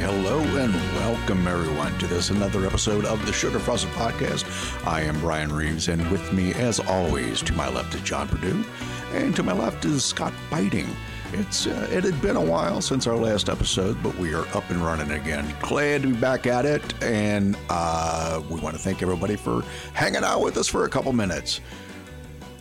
Hello and welcome everyone to this another episode of the Sugar Podcast. I am Brian Reeves, and with me, as always, to my left is John Purdue, and to my left is Scott Biting. It's uh, it had been a while since our last episode, but we are up and running again. Glad to be back at it, and uh, we want to thank everybody for hanging out with us for a couple minutes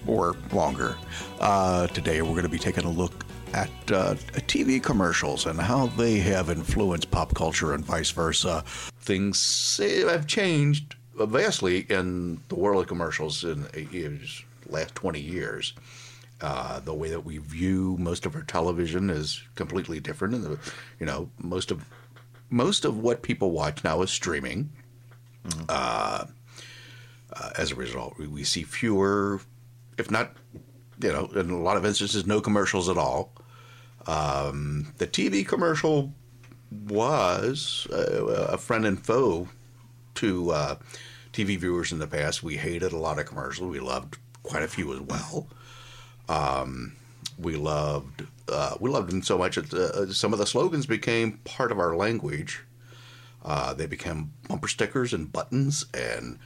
or longer. Uh, today, we're going to be taking a look at uh, TV commercials and how they have influenced pop culture and vice versa. Things have changed vastly in the world of commercials in the last 20 years. Uh, the way that we view most of our television is completely different, and the, you know most of most of what people watch now is streaming. Mm-hmm. Uh, uh, as a result, we, we see fewer, if not you know, in a lot of instances, no commercials at all. Um, the TV commercial was uh, a friend and foe to uh, TV viewers in the past. We hated a lot of commercials. We loved quite a few as well. Um, we loved uh, we loved them so much that uh, some of the slogans became part of our language. Uh, they became bumper stickers and buttons, and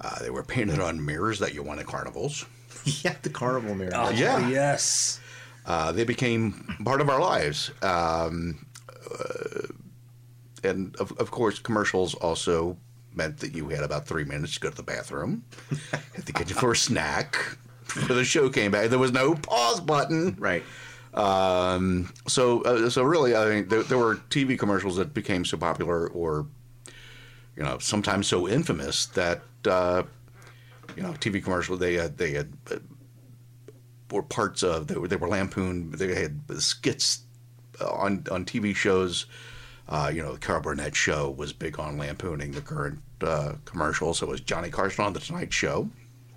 uh, they were painted on mirrors that you won at carnivals. yeah, the carnival mirror. Oh, yeah. Yes. Uh, they became part of our lives. Um, uh, and of, of, course, commercials also meant that you had about three minutes to go to the bathroom, hit the kitchen for a snack. For the show came back, there was no pause button. Right. Um, so, uh, so really, I mean, there, there, were TV commercials that became so popular, or you know, sometimes so infamous that uh, you know, TV commercials. They had they had uh, were parts of they were, they were lampooned. They had skits on on TV shows. Uh, you know, the Carol Burnett show was big on lampooning the current uh, commercials. So it was Johnny Carson on the Tonight Show,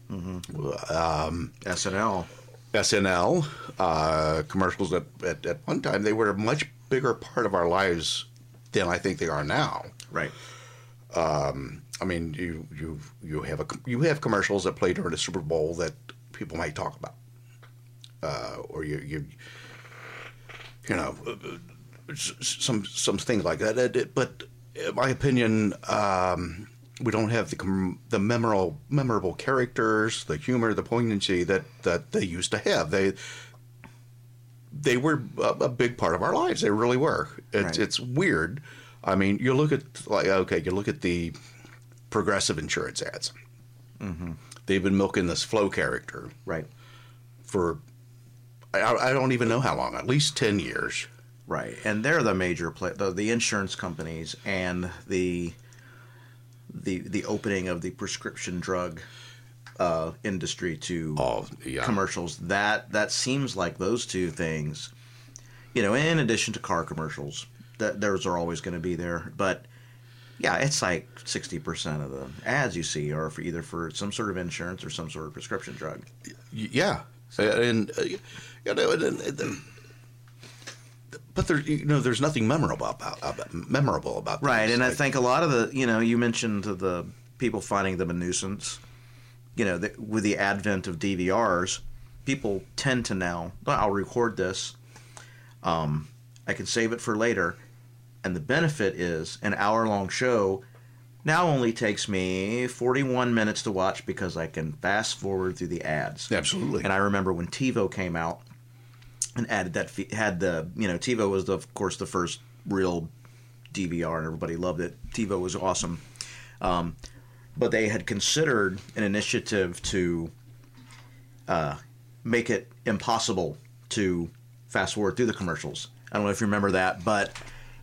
mm-hmm. um, SNL, SNL uh, commercials. At, at, at one time, they were a much bigger part of our lives than I think they are now. Right. Um, I mean, you you you have a you have commercials that play during the Super Bowl that people might talk about, uh, or you you you know some some things like that. But in my opinion, um, we don't have the the memorable memorable characters, the humor, the poignancy that that they used to have. They they were a, big part of our lives. They really were. It's right. it's weird. I mean, you look at like okay, you look at the progressive insurance ads. Mm-hmm. They've been milking this Flo character, right, for I, I, don't even know how long, at least ten years. Right, and they're the major play, the, the insurance companies and the the the opening of the prescription drug uh, industry to oh, yeah. commercials. That that seems like those two things, you know, in addition to car commercials, that those are always going to be there. But yeah, it's like sixty percent of the ads you see are for either for some sort of insurance or some sort of prescription drug. Yeah, and uh, you know, and, and, but there, you know, there's nothing memorable about, about memorable about right. And I think a lot of the, you know, you mentioned the people finding them a nuisance. You know, the, with the advent of DVRs, people tend to now. I'll record this. Um, I can save it for later and the benefit is an hour long show now only takes me 41 minutes to watch because I can fast forward through the ads. Absolutely. And I remember when TiVo came out and added that, had the, you know, TiVo was, the, of course, the first real DVR and everybody loved it. TiVo was awesome. Um, but they had considered an initiative to uh, make it impossible to fast forward through the commercials. I don't know if you remember that, but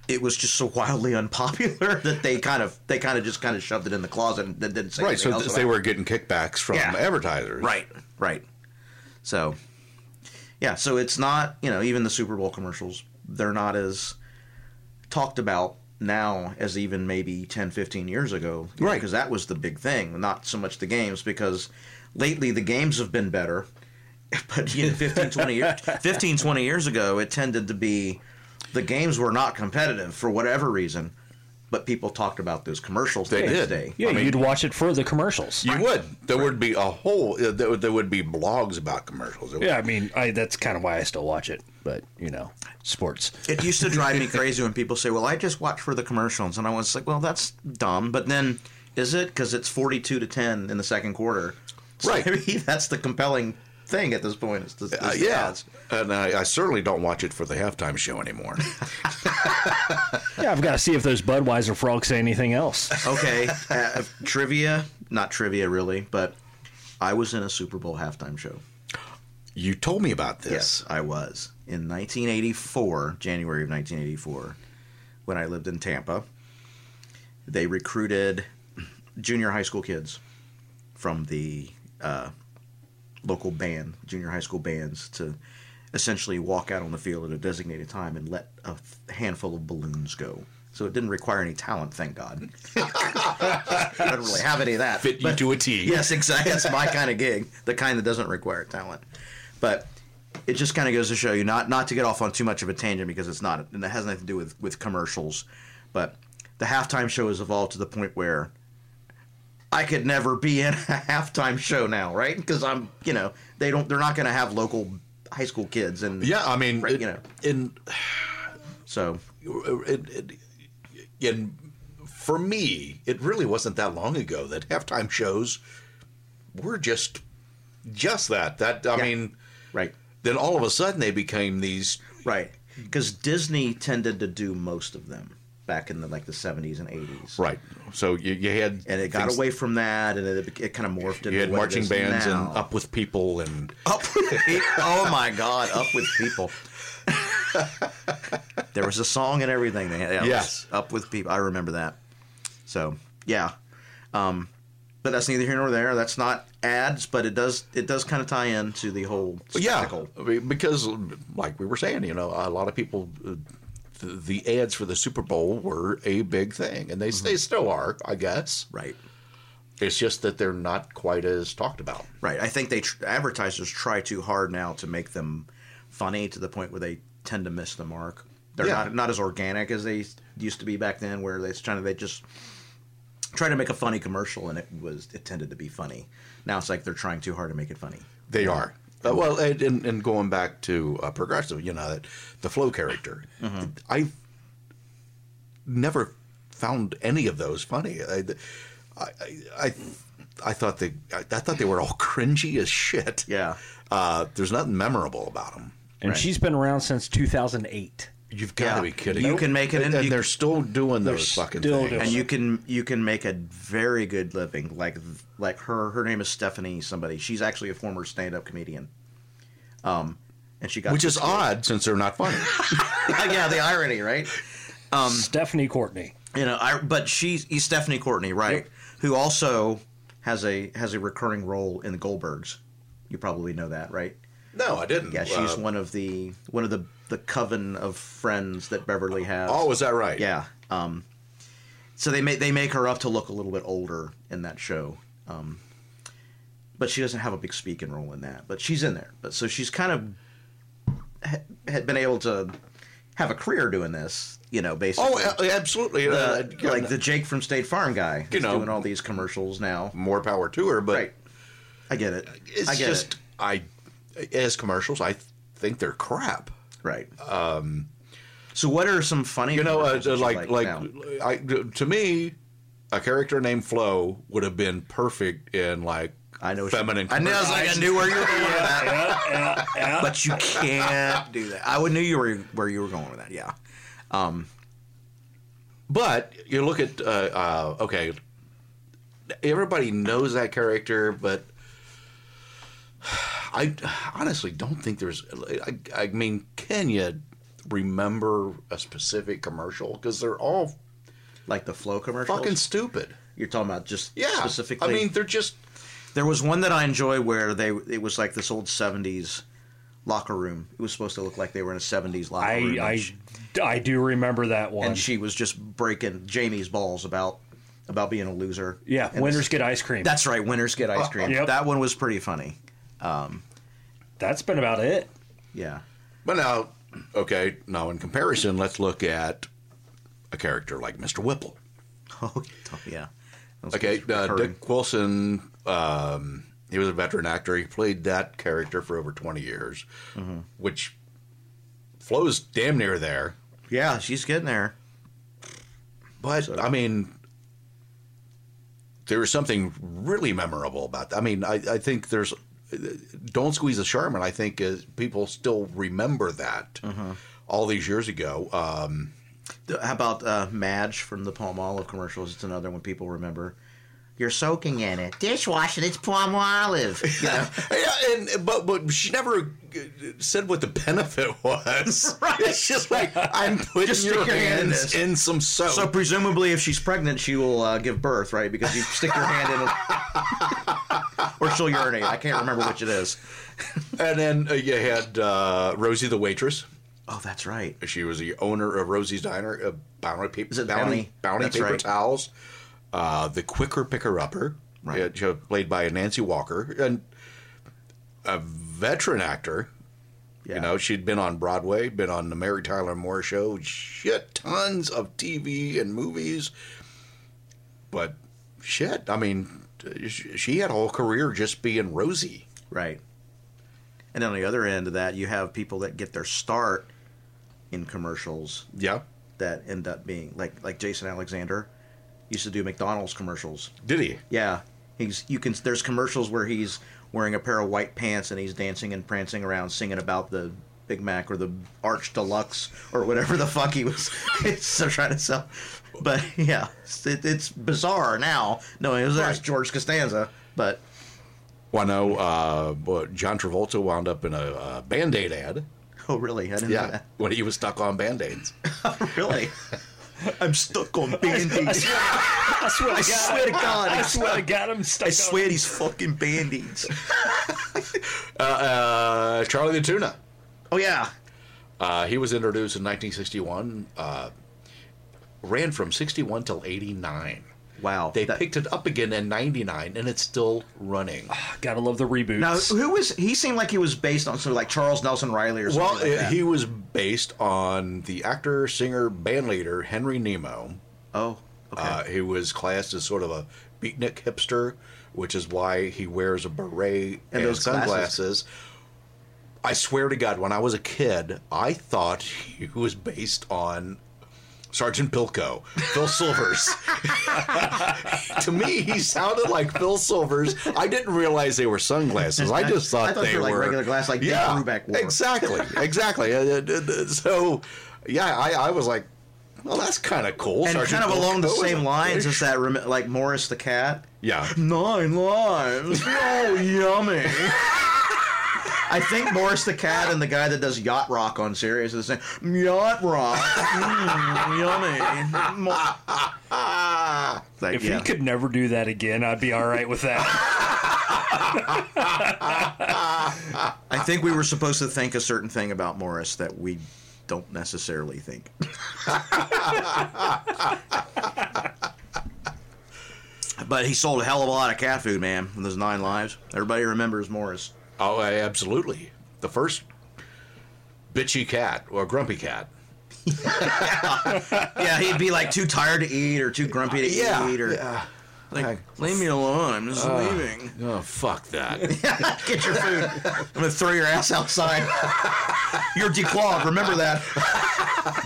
it was just so wildly unpopular that they kind of they kind of just kind of shoved it in the closet and didn't say right. So they were getting kickbacks from yeah. advertisers. Right. Right. So yeah. So it's not you know even the Super Bowl commercials they're not as talked about now as even maybe 10 15 years ago right because that was the big thing not so much the games because lately the games have been better but you know 15 20 years 15 20 years ago it tended to be the games were not competitive for whatever reason, but people talked about those commercials. They did. Day. Yeah, I mean, you'd watch it for the commercials. You would. There right. would be a whole. Uh, there, there, would be blogs about commercials. yeah, I mean, I, that's kind of why I still watch it. but you know, sports. It used to drive me crazy when people say, "Well, I just watch for the commercials," and I was like, "Well, that's dumb." But then, is it because it's forty-two to ten in the second quarter? So Right. Maybe that's the compelling thing at this point. Is the, is Uh, the yeah, ads. And I, I certainly don't watch it for the halftime show anymore. Yeah, I've got to see if those Budweiser frogs say anything else. Okay, uh, trivia. Not trivia, really, but I was in a Super Bowl halftime show. you told me about this. Yes, I was in 1984, January of 1984, when I lived in Tampa. They recruited junior high school kids from the uh, local band, junior high school bands, to essentially walk out on the field at a designated time and let a handful of balloons go. So it didn't require any talent, thank God. I don't really have any of that. Fit you to a T. Yes, exactly. That's my kind of gig, the kind that doesn't require talent. But it just kind of goes to show you not not to get off on too much of a tangent because it's not, and it has nothing to do with with commercials. But the halftime show has evolved to the point where I could never be in a halftime show now, right? Because I'm, you know, they don't, they're not going to have local high school kids, and Yeah, I mean, you know. and so it, it, in for me, it really wasn't that long ago that halftime shows were just just that. That I Yeah. mean, right, then all of a sudden they became these. right, because Disney tended to do most of them back in the like the 70s and 80s. Right. So you, you had and it got things- away from that, and it, it kind of morphed into You had marching bands now. and up with people and Up with people. Oh my God, up with people. there was a song and everything. They had, yeah, Yes. up with people. I remember that. So yeah, um, but that's neither here nor there. That's not ads, but it does it does kind of tie into the whole yeah, spectacle. Mean, because like we were saying, you know, a lot of people. The, the ads for the Super Bowl were a big thing, and they, they mm-hmm. still are, I guess. Right, It's just that they're not quite as talked about. right. I think they tr- advertisers try too hard now to make them funny to the point where they tend to miss the mark. They're Yeah. not not as organic as they used to be back then, where they trying to they just try to make a funny commercial and it was it tended to be funny. Now it's like they're trying too hard to make it funny. They are. Uh, well, and, and, and going back to uh, progressive, you know, that the Flo character, I never found any of those funny. I, I, I, I thought they, I, I thought they were all cringy as shit. Yeah. Uh, there's nothing memorable about them. And Right. she's been around since 2008. You've got to be kidding. You me. can make it and, and you- they're still doing They're those fucking still things. And you can you can make a very good living. Like like her her name is Stephanie somebody. She's actually a former stand up comedian. Um and she got Which is odd since they're not funny. yeah, the irony, right? Um, Stephanie Courtney. You know, I but she's he's Stephanie Courtney, right? Yep. Who also has a has a recurring role in the Goldbergs. You probably know that, right? no, I didn't. Yeah, she's Uh, one of the one of the the coven of friends that Beverly has. Oh, is that right? yeah. Um, so they make they make her up to look a little bit older in that show, um, but she doesn't have a big speaking role in that. But she's in there. But so she's kind of ha- had been able to have a career doing this. You know, basically. Oh, absolutely. Uh, like the Jake from State Farm guy, who's know. doing all these commercials now. more power to her, but Right. I get it. it's I get just it. I as commercials, I think they're crap. Right. Um, so what are some funny? You know, uh, commercials that you like like? I, to me, a character named Flo would have been perfect in like I know. feminine. I knew. I was like, I knew where you were going with that. yeah, yeah. But you can't do that. I would knew you were where you were going with that. Yeah. Um, But you look at uh, uh, okay, everybody knows that character, but I honestly don't think there's. I, I mean, can you remember a specific commercial? Because they're all Like the Flo commercials. fucking stupid. You're talking about just Yeah, specifically. I mean, they're just there was one that I enjoy where they it was like this old '70s locker room. It was supposed to look like they were in a '70s locker room. I, and I, she- I do remember that one. and she was just breaking Jamie's balls about about being a loser. yeah, And winners this- get ice cream. That's right. Winners get ice uh, cream. Yep. That one was pretty funny. Um, That's been about it. Yeah. But now, okay, now in comparison, let's look at a character like Mr. Whipple. Oh yeah. Okay, uh. Dick Wilson, um, he was a veteran actor. He played that character for over 20 years, Mm-hmm. which Flo's damn near there. Yeah, she's getting there. But I mean, there is something really memorable about. That. I mean, I, I think there's "Don't Squeeze a Charmin." I think is, people still remember that all these years ago. Um, How about uh, Madge from the Palmolive commercials? It's another one people remember. You're soaking in it. Dishwashing, it's Palmolive. You know? yeah, and but but she never uh, said what the benefit was. Right. It's just like I'm putting Just your stick your hand in hands this. in some soap. so presumably, if she's pregnant, she will uh, give birth, right? Because you stick your hand in it, or she'll urinate. I can't remember which it is. and then uh, you had uh, Rosie the waitress. Oh, that's right. She was the owner of Rosie's Diner, uh, Bounty paper, Is it Bounty, Bounty? Bounty paper right. towels, uh, the Quicker Picker Upper, Right. uh, played by Nancy Walker, and a veteran actor. Yeah. You know, she'd been on Broadway, been on the Mary Tyler Moore Show, shit, tons of TV and movies. But shit, I mean, she had a whole career just being Rosie. Right. And on the other end of that, you have people that get their start in commercials Yeah, that end up being like like Jason Alexander used to do McDonald's commercials. did he? Yeah, he's you can. There's commercials where he's wearing a pair of white pants and he's dancing and prancing around, singing about the Big Mac or the Arch Deluxe or whatever the fuck he was trying to sell. But yeah, it's, it, it's bizarre now knowing it was Right. George Costanza, but Well, I know uh, John Travolta wound up in a, uh Band Aid ad. oh really? I didn't know Yeah, that. when he was stuck on Band Aids. Really? I'm stuck on band-aids. I swear, I swear to God, I swear to God, I'm stuck. I on- swear these fucking band-aids. Uh, uh, Charlie the Tuna. Oh yeah. Uh, he was introduced in 1961. Uh, ran from 61 till 89. Wow. They That- picked it up again in 99, and it's still running. Gotta love the reboots. Now, who was he? Seemed like he was based on sort of like Charles Nelson Reilly or something Well, like it- that. he was based on the actor, singer, band leader Henry Nemo. oh, okay. Uh, he was classed as sort of a beatnik hipster, which is why he wears a beret and, And those sunglasses. I swear to God, when I was a kid, I thought he was based on Sergeant Bilko, Phil Silvers. to me, he sounded like Phil Silvers. I didn't realize they were sunglasses. I just thought, I thought they were like regular glass, like Dick yeah, exactly, exactly. Uh, uh, uh, so, yeah, I, I was like, well, that's kind of cool. and Sergeant kind of along the same lines as that, like Morris the cat. Yeah. Nine lives. Oh, yummy. I think Morris the cat and the guy that does yacht rock on Sirius is saying yacht rock. Mm, yummy. Like, if yeah. he could never do that again, I'd be all right with that. I think we were supposed to think a certain thing about Morris that we don't necessarily think. but he sold a hell of a lot of cat food, man, in those nine lives. Everybody remembers Morris. Oh, I- absolutely. The first bitchy cat or grumpy cat. Yeah, he'd be like too tired to eat or too grumpy to eat or yeah. like, leave me alone. I'm just ah. leaving. Oh, fuck that. Get your food. I'm gonna throw your ass outside. You're declawed. Remember that.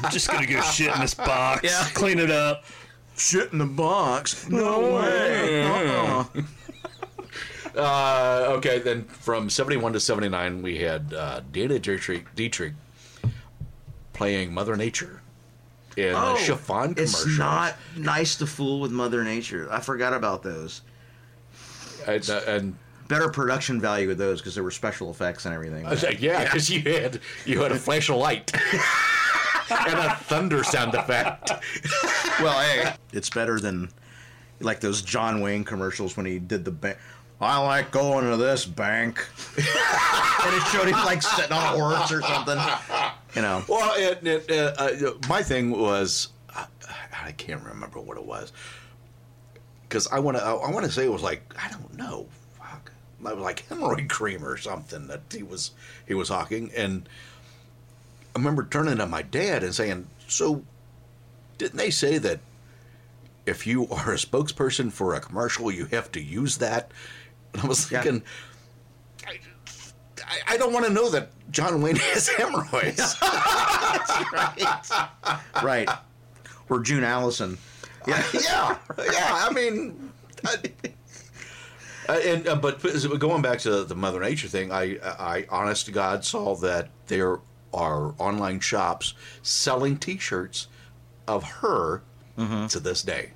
I'm just gonna go shit in this box. Yeah. Clean it up. Shit in the box. No way. Uh-uh. Uh, okay, then from 71 to 79, we had uh, Dena Dietrich, Dietrich playing Mother Nature in a chiffon commercial. Oh, It's not nice to fool with Mother Nature. I forgot about those. And, uh, and Better production value with those because there were special effects and everything. Like, yeah, because you had you had a flash of light and a thunder sound effect. well, hey, it's better than like those John Wayne commercials when he did the bank. I like going to this bank, and it showed him like sitting on a horse or something. You know, Well, it, it, uh, uh, my thing was I, I can't remember what it was because I want to I want to say it was like I don't know, fuck, like hemorrhoid cream or something that he was he was hawking, and I remember turning to my dad and saying, "So, didn't they say that if you are a spokesperson for a commercial, you have to use that?" And I was Yeah. thinking. I, I don't want to know that John Wayne has hemorrhoids. right. right. Or June Allyson. yeah, yeah, yeah. I mean, I, uh, and uh, but going back to the Mother Nature thing, I, I, honest to God, saw that there are online shops selling T-shirts of her to this day.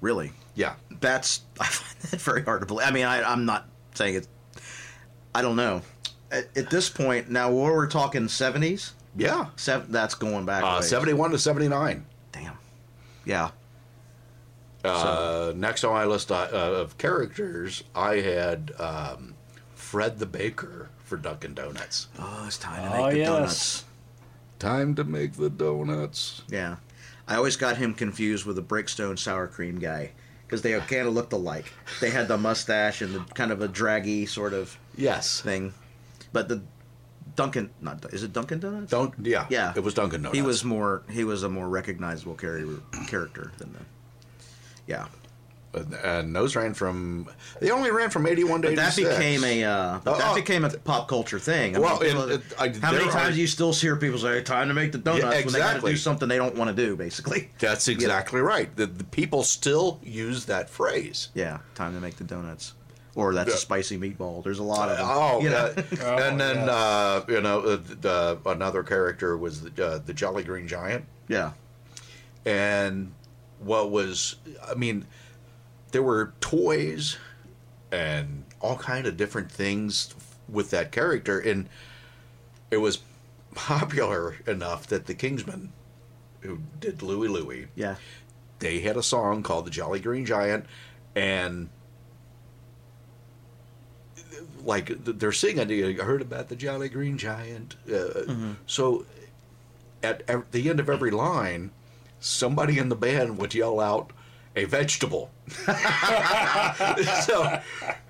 Really? Yeah, That's I find that very hard to believe. I mean, I, I'm not saying it. I don't know. At, at this point, now what we're talking seventies. yeah. Seven. That's going back. Uh. Seventy-one to seventy-nine. Damn. Yeah. Uh, next on my list uh, of characters, I had um, Fred the Baker for Dunkin' Donuts. Oh, it's time to make Oh, the yes. donuts. Time to make the donuts. Yeah. I always got him confused with the Breakstone sour cream guy because they kind of looked alike. They had the mustache and the kind of a draggy sort of Yes. thing, but the Duncan not is it Dunkin' Donuts? Don't. Yeah. Yeah, It was Dunkin' Donuts. He was more. He was a more recognizable character than the. Yeah, And, and those ran from. They only ran from eighty-one to but that 86. became a. Uh, but Oh, that oh. became a pop culture thing. I Well, people- and, uh, I- how many there times are- do you still hear people say "time to make the donuts" when they got to do something they don't want to do? Basically, That's exactly right. The, the people still use that phrase. yeah, time to make the donuts, or that's a spicy meatball. There's a lot of them. Oh, you know? uh, Oh, and then yeah. uh, you know uh, the, another character was the, uh, the Jolly Green Giant, yeah, and what was I mean, there were toys and all kind of different things with that character, and it was popular enough that the Kingsmen, who did Louie Louie, yeah. they had a song called the Jolly Green Giant, and like th- they're singing, "I heard about the Jolly Green Giant." Uh, So at ev- the end of every line, somebody in the band would yell out a vegetable. so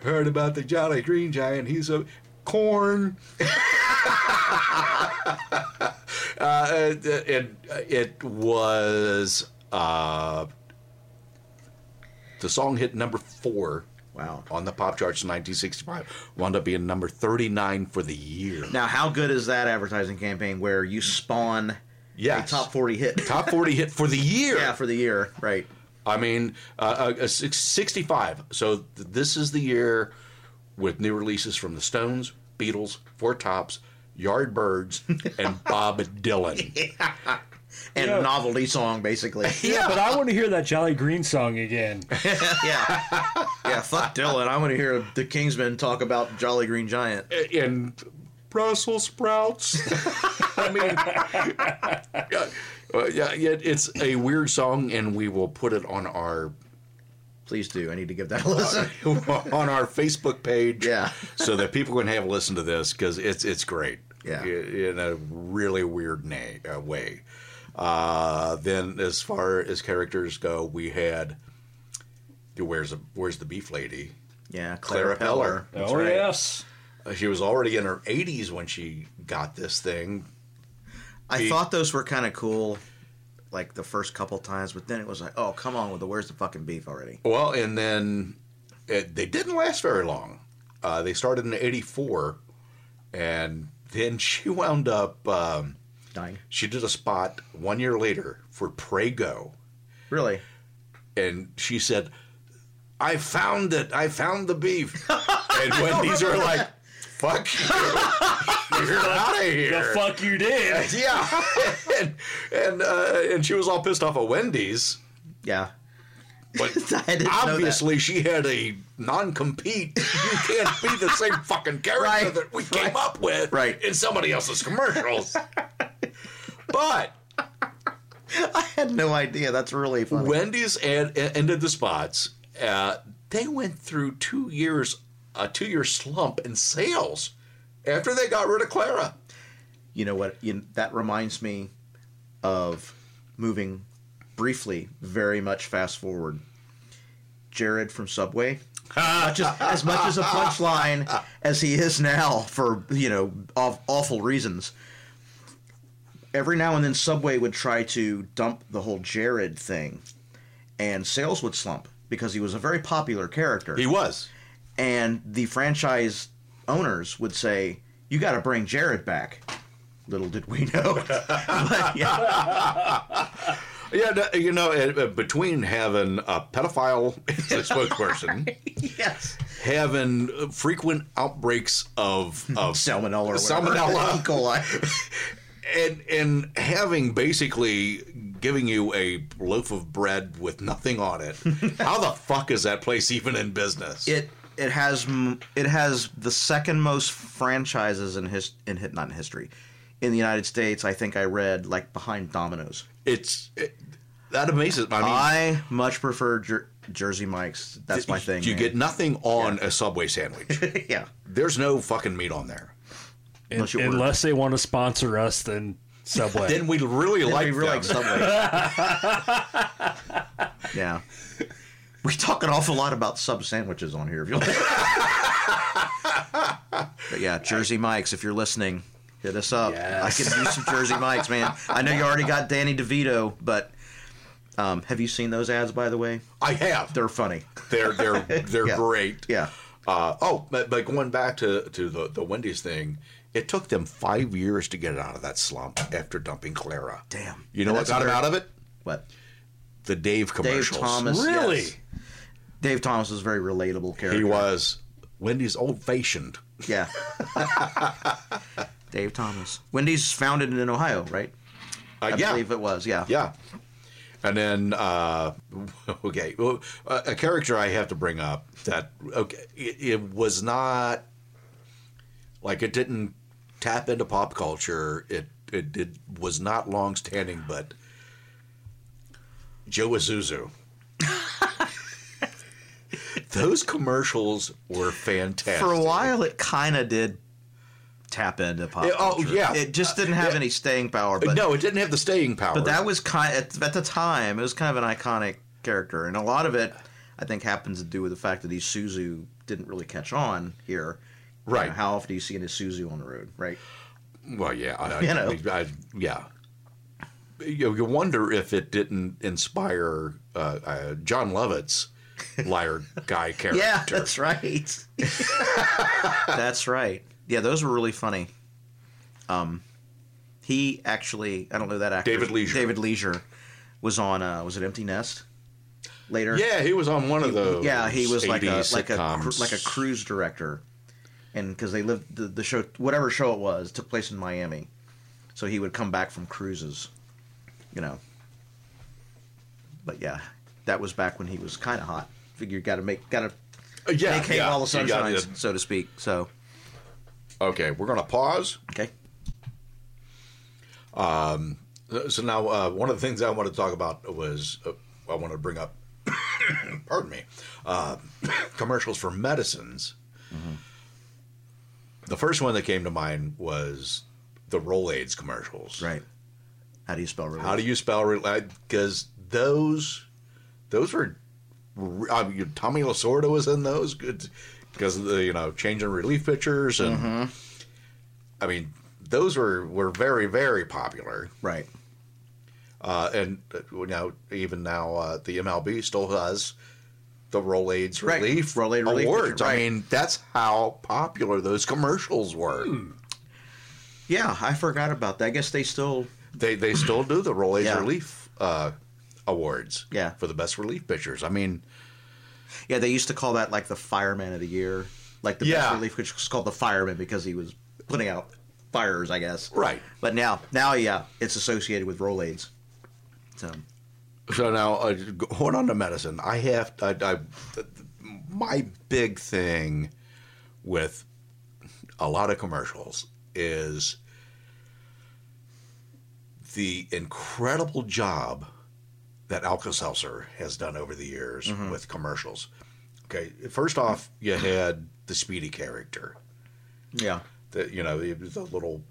heard about the Jolly Green Giant. He's a corn. uh, and, and it was uh, the song hit number four Wow. on the pop charts in 1965. Wound up being number 39 for the year. Now, how good is that advertising campaign where you spawn Yes. a top forty hit? Top 40 hit for the year. yeah, for the year, right? I mean, uh, a, a 65. So th- this is the year with new releases from the Stones, Beatles, Four Tops, Yardbirds, and Bob Dylan. And Yeah. a novelty song, basically. Yeah, but I want to hear that Jolly Green song again. yeah, yeah. Fuck Dylan. I want to hear the Kingsmen talk about Jolly Green Giant. and Brussels sprouts. I mean, yeah, uh, yeah, yeah, it's a weird song, and we will put it on our Please do. I need to give that a listen. on our Facebook page, Yeah. so that people can have a listen to this because it's it's great, Yeah. in a really weird na- uh, way. Uh, then, as far as characters go, we had where's the where's the beef lady? Yeah, Clara Clara Peller. Peller. oh, right. yes. Uh, She was already in her 80s when she got this thing. I thought those were kind of cool, like the first couple times, but then it was like, oh, come on with the where's the fucking beef already? Well, and then it, they didn't last very long. Uh, they started in '84, and then she wound up. Um, Dying. she did a spot one year later for Prego, Really? and she said, "I found it. I found the beef." and Wendy's are like, "Fuck you! You're out of here." The fuck you did. yeah, and and, uh, and she was all pissed off at Wendy's. Yeah. But I didn't know that. obviously, she had a non-compete. You can't be the same fucking character Right, that we came up with Right. in somebody else's commercials. but I had no idea. That's really funny. Wendy's and, ended the spots. Uh, they went through two years, a two-year slump in sales after they got rid of Clara. you know what? You, that reminds me of moving briefly, very much fast forward. Jared from Subway. much as, as much as a punchline as he is now for you know aw- awful reasons. Every now and then, Subway would try to dump the whole Jared thing, and sales would slump because he was a very popular character. He was. and the franchise owners would say, "You got to bring Jared back." Little did we know. but, yeah, Yeah, you know, uh, uh, between having a pedophile as a spokesperson, yes. having uh, frequent outbreaks of of Salmonella or salmonella, E. coli. and and having basically giving you a loaf of bread with nothing on it. How the fuck is that place even in business? It it has it has the second most franchises in his in hit not in history. In the United States, I think I read like behind Domino's. it's it, that amazes. I mean, I much prefer Jer- Jersey Mike's. That's my thing. You man. get nothing on a Subway sandwich. yeah. There's no fucking meat on there. Unless you. Unless they want to sponsor us, then Subway. Then we really Then like we really like. Subway. yeah. We talk an awful lot about sub sandwiches on here. If you like. but yeah, Jersey Mike's. If you're listening, hit us up. Yes. I could use some Jersey Mike's, man. I know you already got Danny DeVito, but um, have you seen those ads? By the way, I have. they're funny. They're they're they're Yeah. great. Yeah. Uh, oh, but, but going back to, to the, the Wendy's thing, it took them five years to get it out of that slump after dumping Clara. Damn. You know what that's got a him out of it? What? The Dave Dave commercials. Thomas. Really? yes. Dave Thomas was a very relatable character. He was Wendy's old fashioned. Yeah. Dave Thomas. Wendy's founded in Ohio, right? Uh, I yeah. believe it was. Yeah. Yeah. And then, uh, okay, a a character I have to bring up that, okay, it, it was not, like, it didn't tap into pop culture. It, it, it was not long standing, but Joe Isuzu. Those commercials were fantastic. For a while, it kind of did tap into pop. Oh, culture. yeah. It just didn't have Yeah. any staying power. But no, it didn't have the staying power. but that was kind at, at the time. It was kind of an iconic character, and a lot of it, I think, happens to do with the fact that Isuzu didn't really catch on here. You Right. know, how often do you see an Isuzu on the road? Right. Well, yeah, I, I, You know. I, yeah. You, you wonder if it didn't inspire uh, uh, Jon Lovitz liar guy character. Yeah, that's right. that's right. Yeah, those were really funny. Um, he actually, I don't know that actor. David Leisure. David Leisure was on. Uh, was it Empty Nest? Later. Yeah, he was on one of those. Yeah, he was like a 80s like a like a cruise director, and because they lived the, the show whatever show it was took place in Miami, so he would come back from cruises, you know. But yeah, that was back when he was kind of hot. Figure got to make got to Uh, yeah, make hay yeah, while the sun you got shines, it. so to speak. So Okay, we're gonna pause. okay, Um. So now, uh, one of the things I wanted to talk about was uh, I wanted to bring up. pardon me. Uh, commercials for medicines. The first one that came to mind was the Rolaids commercials. right. How do you spell relief? How do you spell because those those were I mean, Tommy Lasorda was in those good because of the you know changing relief pitchers and Mm-hmm. I mean those were were very very popular right? uh, and uh, now even now uh, the MLB still has the Rolaids Right. Relief Rolaids Relief Awards. picture, I mean that's how popular those commercials were. Yeah, I forgot about that. I guess they still They they still do the Rolaids Yeah. Relief uh, Awards. Yeah. for the best relief pitchers. I mean. Yeah, they used to call that like the fireman of the year. Like the Yeah. best relief, which was called the fireman because he was putting out fires, I guess. Right. But now, now, yeah, it's associated with Rolaids. So, So now, uh, going on to medicine, I have I, I, my big thing with a lot of commercials is the incredible job that Alka-Seltzer has done over the years with commercials. Okay, first off, you had the Speedy character, yeah, the you know the, the little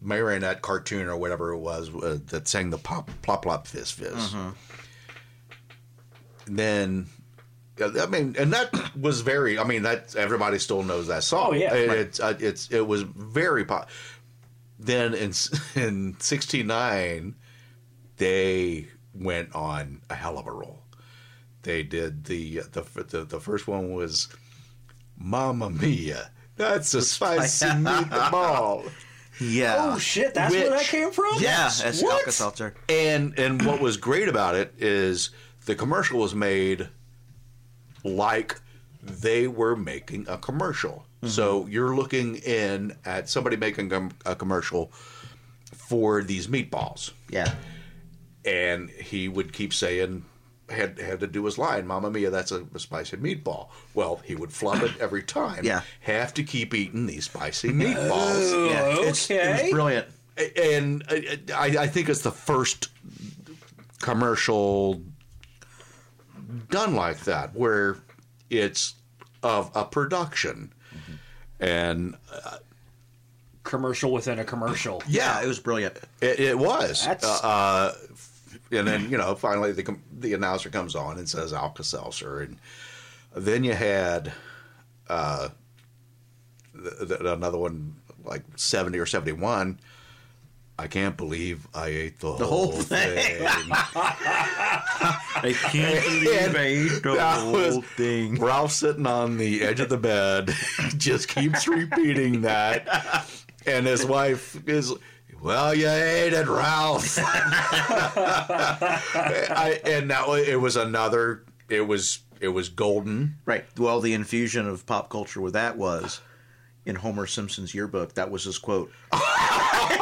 marionette cartoon or whatever it was uh, that sang the pop plop plop fizz fizz. Then, I mean, and that was very. I mean, that everybody still knows that song. Oh, yeah. It- Right. it's uh, it's it was very pop. Then in in '69, they went on a hell of a roll. They did the uh, the the, the first one was Mamma Mia. That's a spicy meatball. Yeah. Oh shit, that's where that came from. Yeah, Yes. it's What? Alka-Seltzer. And and what was great about it is the commercial was made like they were making a commercial. So you're looking in at somebody making a, a commercial for these meatballs, Yeah. and he would keep saying. Had had to do his line, "Mamma mia, that's a, a spicy meatball." Well, he would flub it every time. Yeah. have to keep eating these spicy meatballs. Yeah. It's, it was okay. brilliant. and uh, I, I think it's the first commercial done like that where it's of a production and Commercial within a commercial. Yeah, it was brilliant. it, it was That's- uh, uh, and then you know finally the the announcer comes on and says Alka Seltzer and then you had uh, th- th- another one like 70 or 71 I can't believe I ate the, whole whole, thing. thing. I can't believe I ate the That whole thing. Ralph sitting on the edge of the bed just keeps repeating that. And his wife is, well, you ate it, Ralph. I, and that was, it was another, it was, it was golden. Right. Well, the infusion of pop culture with that was in Homer Simpson's yearbook. That was his quote.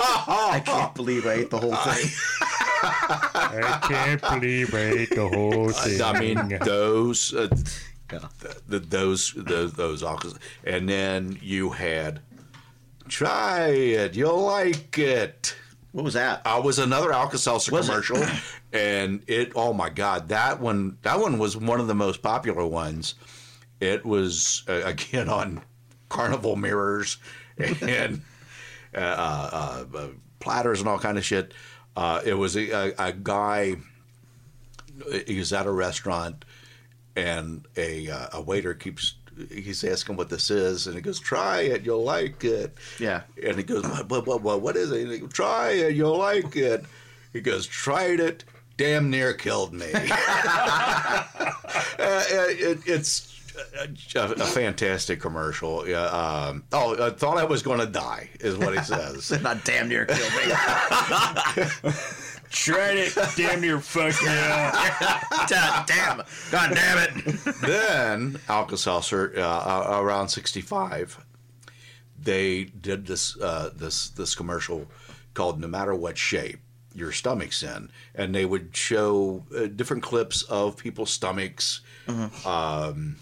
I can't believe I ate the whole thing. I can't believe I ate the whole thing. I mean, those, uh, Yeah. the, those, those, those, Alka- and then you had, try it, you'll like it. What was that? I was another Alka Seltzer Was it? commercial, and it. Oh my God, that one! That one was one of the most popular ones. It was uh, again on carnival mirrors and uh, uh, uh, platters and all kind of shit. Uh, it was a, a, a guy. He was at a restaurant, and a uh, a waiter keeps. He's asking what this is, and he goes, "Try it, you'll like it." Yeah. And he goes, what, what, what, what, is it? And he goes, Try it, you'll like it. He goes, tried it, damn near killed me. uh, it, it's a, a fantastic commercial. Yeah. Um, oh, I thought I was going to die, is what he says. Not damn near killed me. Tried it, damn near fucked me up. God damn. God damn it. then Alka Seltzer, uh, uh, around '65, they did this uh, this this commercial called "No Matter What Shape Your Stomach's In," and they would show uh, different clips of people's stomachs. Um,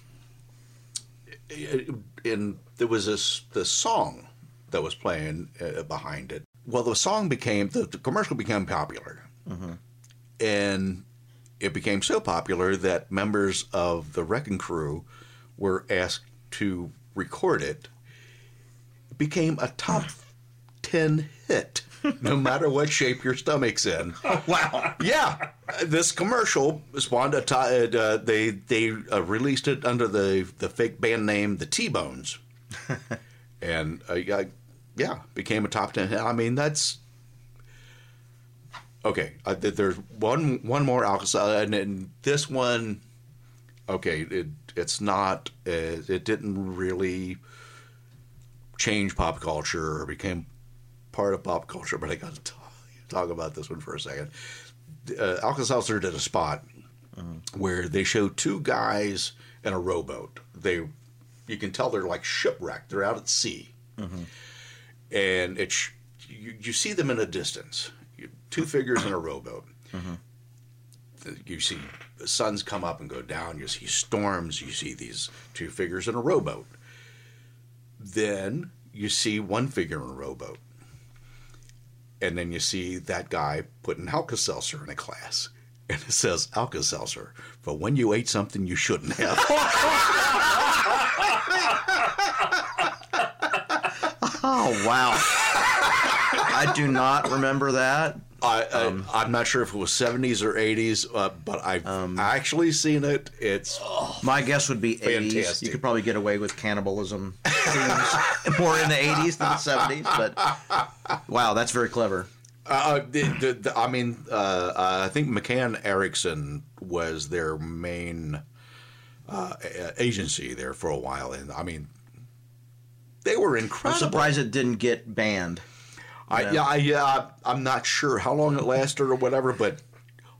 and there was this this song that was playing uh, behind it. Well, the song became the, the commercial became popular, and it became so popular that members of the Wrecking Crew were asked to record it. It became a top ten hit, no matter what shape your stomach's in. Oh, Wow. Yeah, this commercial spawned a ti- uh, they they uh, released it under the the fake band name the T Bones, and uh, I- yeah, became a top ten. I mean, that's okay. Uh, there's one one more alcohol, and, and this one, okay, it it's not. Uh, it didn't really change pop culture or became part of pop culture, but I got to talk, talk about this one for a second. Uh, Alka Seltzer did a spot mm-hmm. where they show two guys in a rowboat. They, you can tell they're like shipwrecked. They're out at sea, mm-hmm. and it's you, you see them in a distance. You, two figures in a rowboat. Mm-hmm. You see the suns come up and go down. You see storms. You see these two figures in a rowboat. Then you see one figure in a rowboat and then you see that guy putting Alka Seltzer in a class. And it says Alka Seltzer for when you ate something you shouldn't have. Oh, wow. I do not remember that. I, I, I'm not sure if it was 70s or 80s, uh, but I've actually seen it. It's My guess would be 80s. You could probably get away with cannibalism themes more in the 80s than the 70s, but wow, that's very clever. Uh, the, the, the, I mean, uh, uh, I think McCann Erickson was their main uh, agency there for a while, and I mean, they were incredible. I'm surprised it didn't get banned. I, yeah, I, yeah, I'm not sure how long it lasted or whatever, but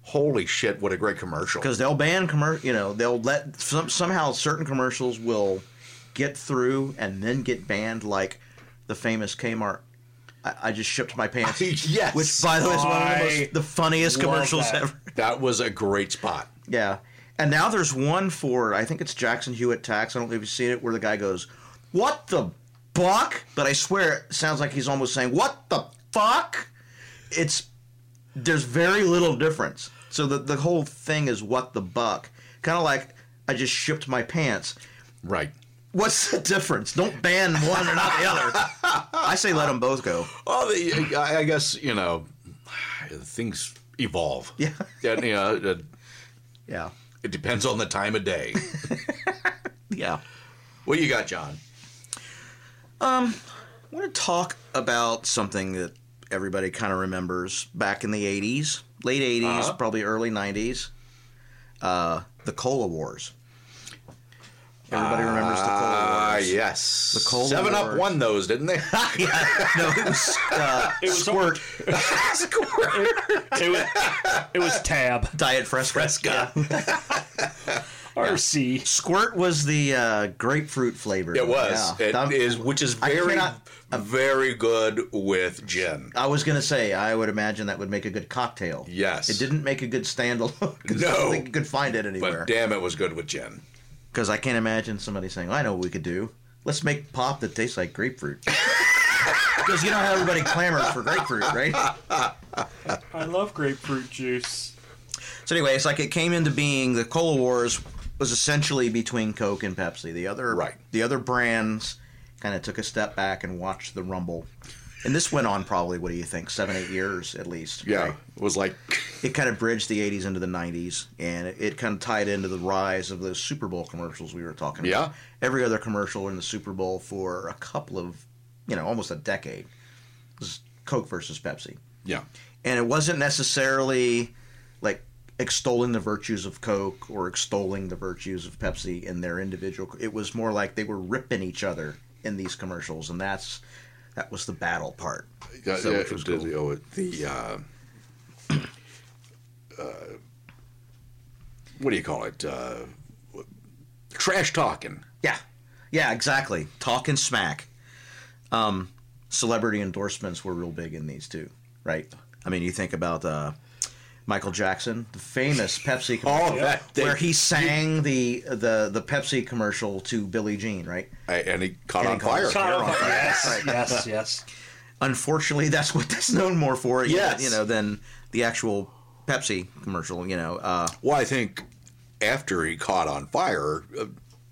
holy shit, what a great commercial! because they'll ban commercial. You know, they'll let some, somehow certain commercials will get through and then get banned, like the famous Kmart. I, I just shipped my pants. yes, Which, by the way, is one of the, most, the funniest commercials that. ever. that was a great spot. Yeah. And now there's one for I think it's Jackson Hewitt Tax. I don't know if you've seen it, where the guy goes, "What the buck?" But I swear it sounds like he's almost saying, "What the fuck?" It's there's very little difference. So the the whole thing is "What the buck?" Kind of like I just shipped my pants. Right. What's the difference? Don't ban one or not the other. I say let them both go. Well, the, I I guess you know things evolve. Yeah. and, you know, it, Yeah. it depends on the time of day. Yeah. what you got, John? I want to talk about something that everybody kind of remembers back in the 80s, late 80s, Uh-huh. probably early 90s. Uh, the Cola Wars. Everybody remembers the Cola Ah, Wars. yes. The Cola Seven Up Wars. won those, didn't they? yeah, no, it was uh, It was Squirt It was, it was Tab Diet Fresca. Fresca. Yeah. RC. Squirt was the uh, grapefruit flavor. It was. Yeah. It That- is, which is very, cannot- very good with gin. I was gonna say, I would imagine that would make a good cocktail. Yes. It didn't make a good standalone. 'cause I No. don't think you could find it anywhere. But damn, it was good with gin. Because I can't imagine somebody saying, I know what we could do. Let's make pop that tastes like grapefruit. Because you know how everybody clamors for grapefruit, right? I love grapefruit juice. So anyway, it's like it came into being. The Cola Wars was essentially between Coke and Pepsi. The other, Right. the other brands kind of took a step back and watched the rumble. And this went on probably, what do you think, seven, eight years at least. Yeah. right? It was like, It kind of bridged the 80s into the 90s, and it, it kind of tied into the rise of those Super Bowl commercials we were talking Yeah. about. Yeah, every other commercial in the Super Bowl for a couple of, you know, almost a decade was Coke versus Pepsi. yeah. And it wasn't necessarily like extolling the virtues of Coke or extolling the virtues of Pepsi in their individual. It was more like they were ripping each other in these commercials, and that's that was the battle part. Yeah, So, yeah, which was the, cool. oh, the uh, uh, what do you call it? Uh, trash talking. Yeah, yeah, exactly. Talking smack. Um, celebrity endorsements were real big in these too, right? I mean, you think about uh, Michael Jackson, the famous Pepsi commercial, Oh, that thing. where he sang the the the Pepsi commercial to Billie Jean, right? I- and he caught And on he caught- fire. Fire on fire. yes, yes, yes. Unfortunately, that's what that's known more for, you know, Yes. you know, than the actual Pepsi commercial. You know, uh, Well, I think after he caught on fire, uh,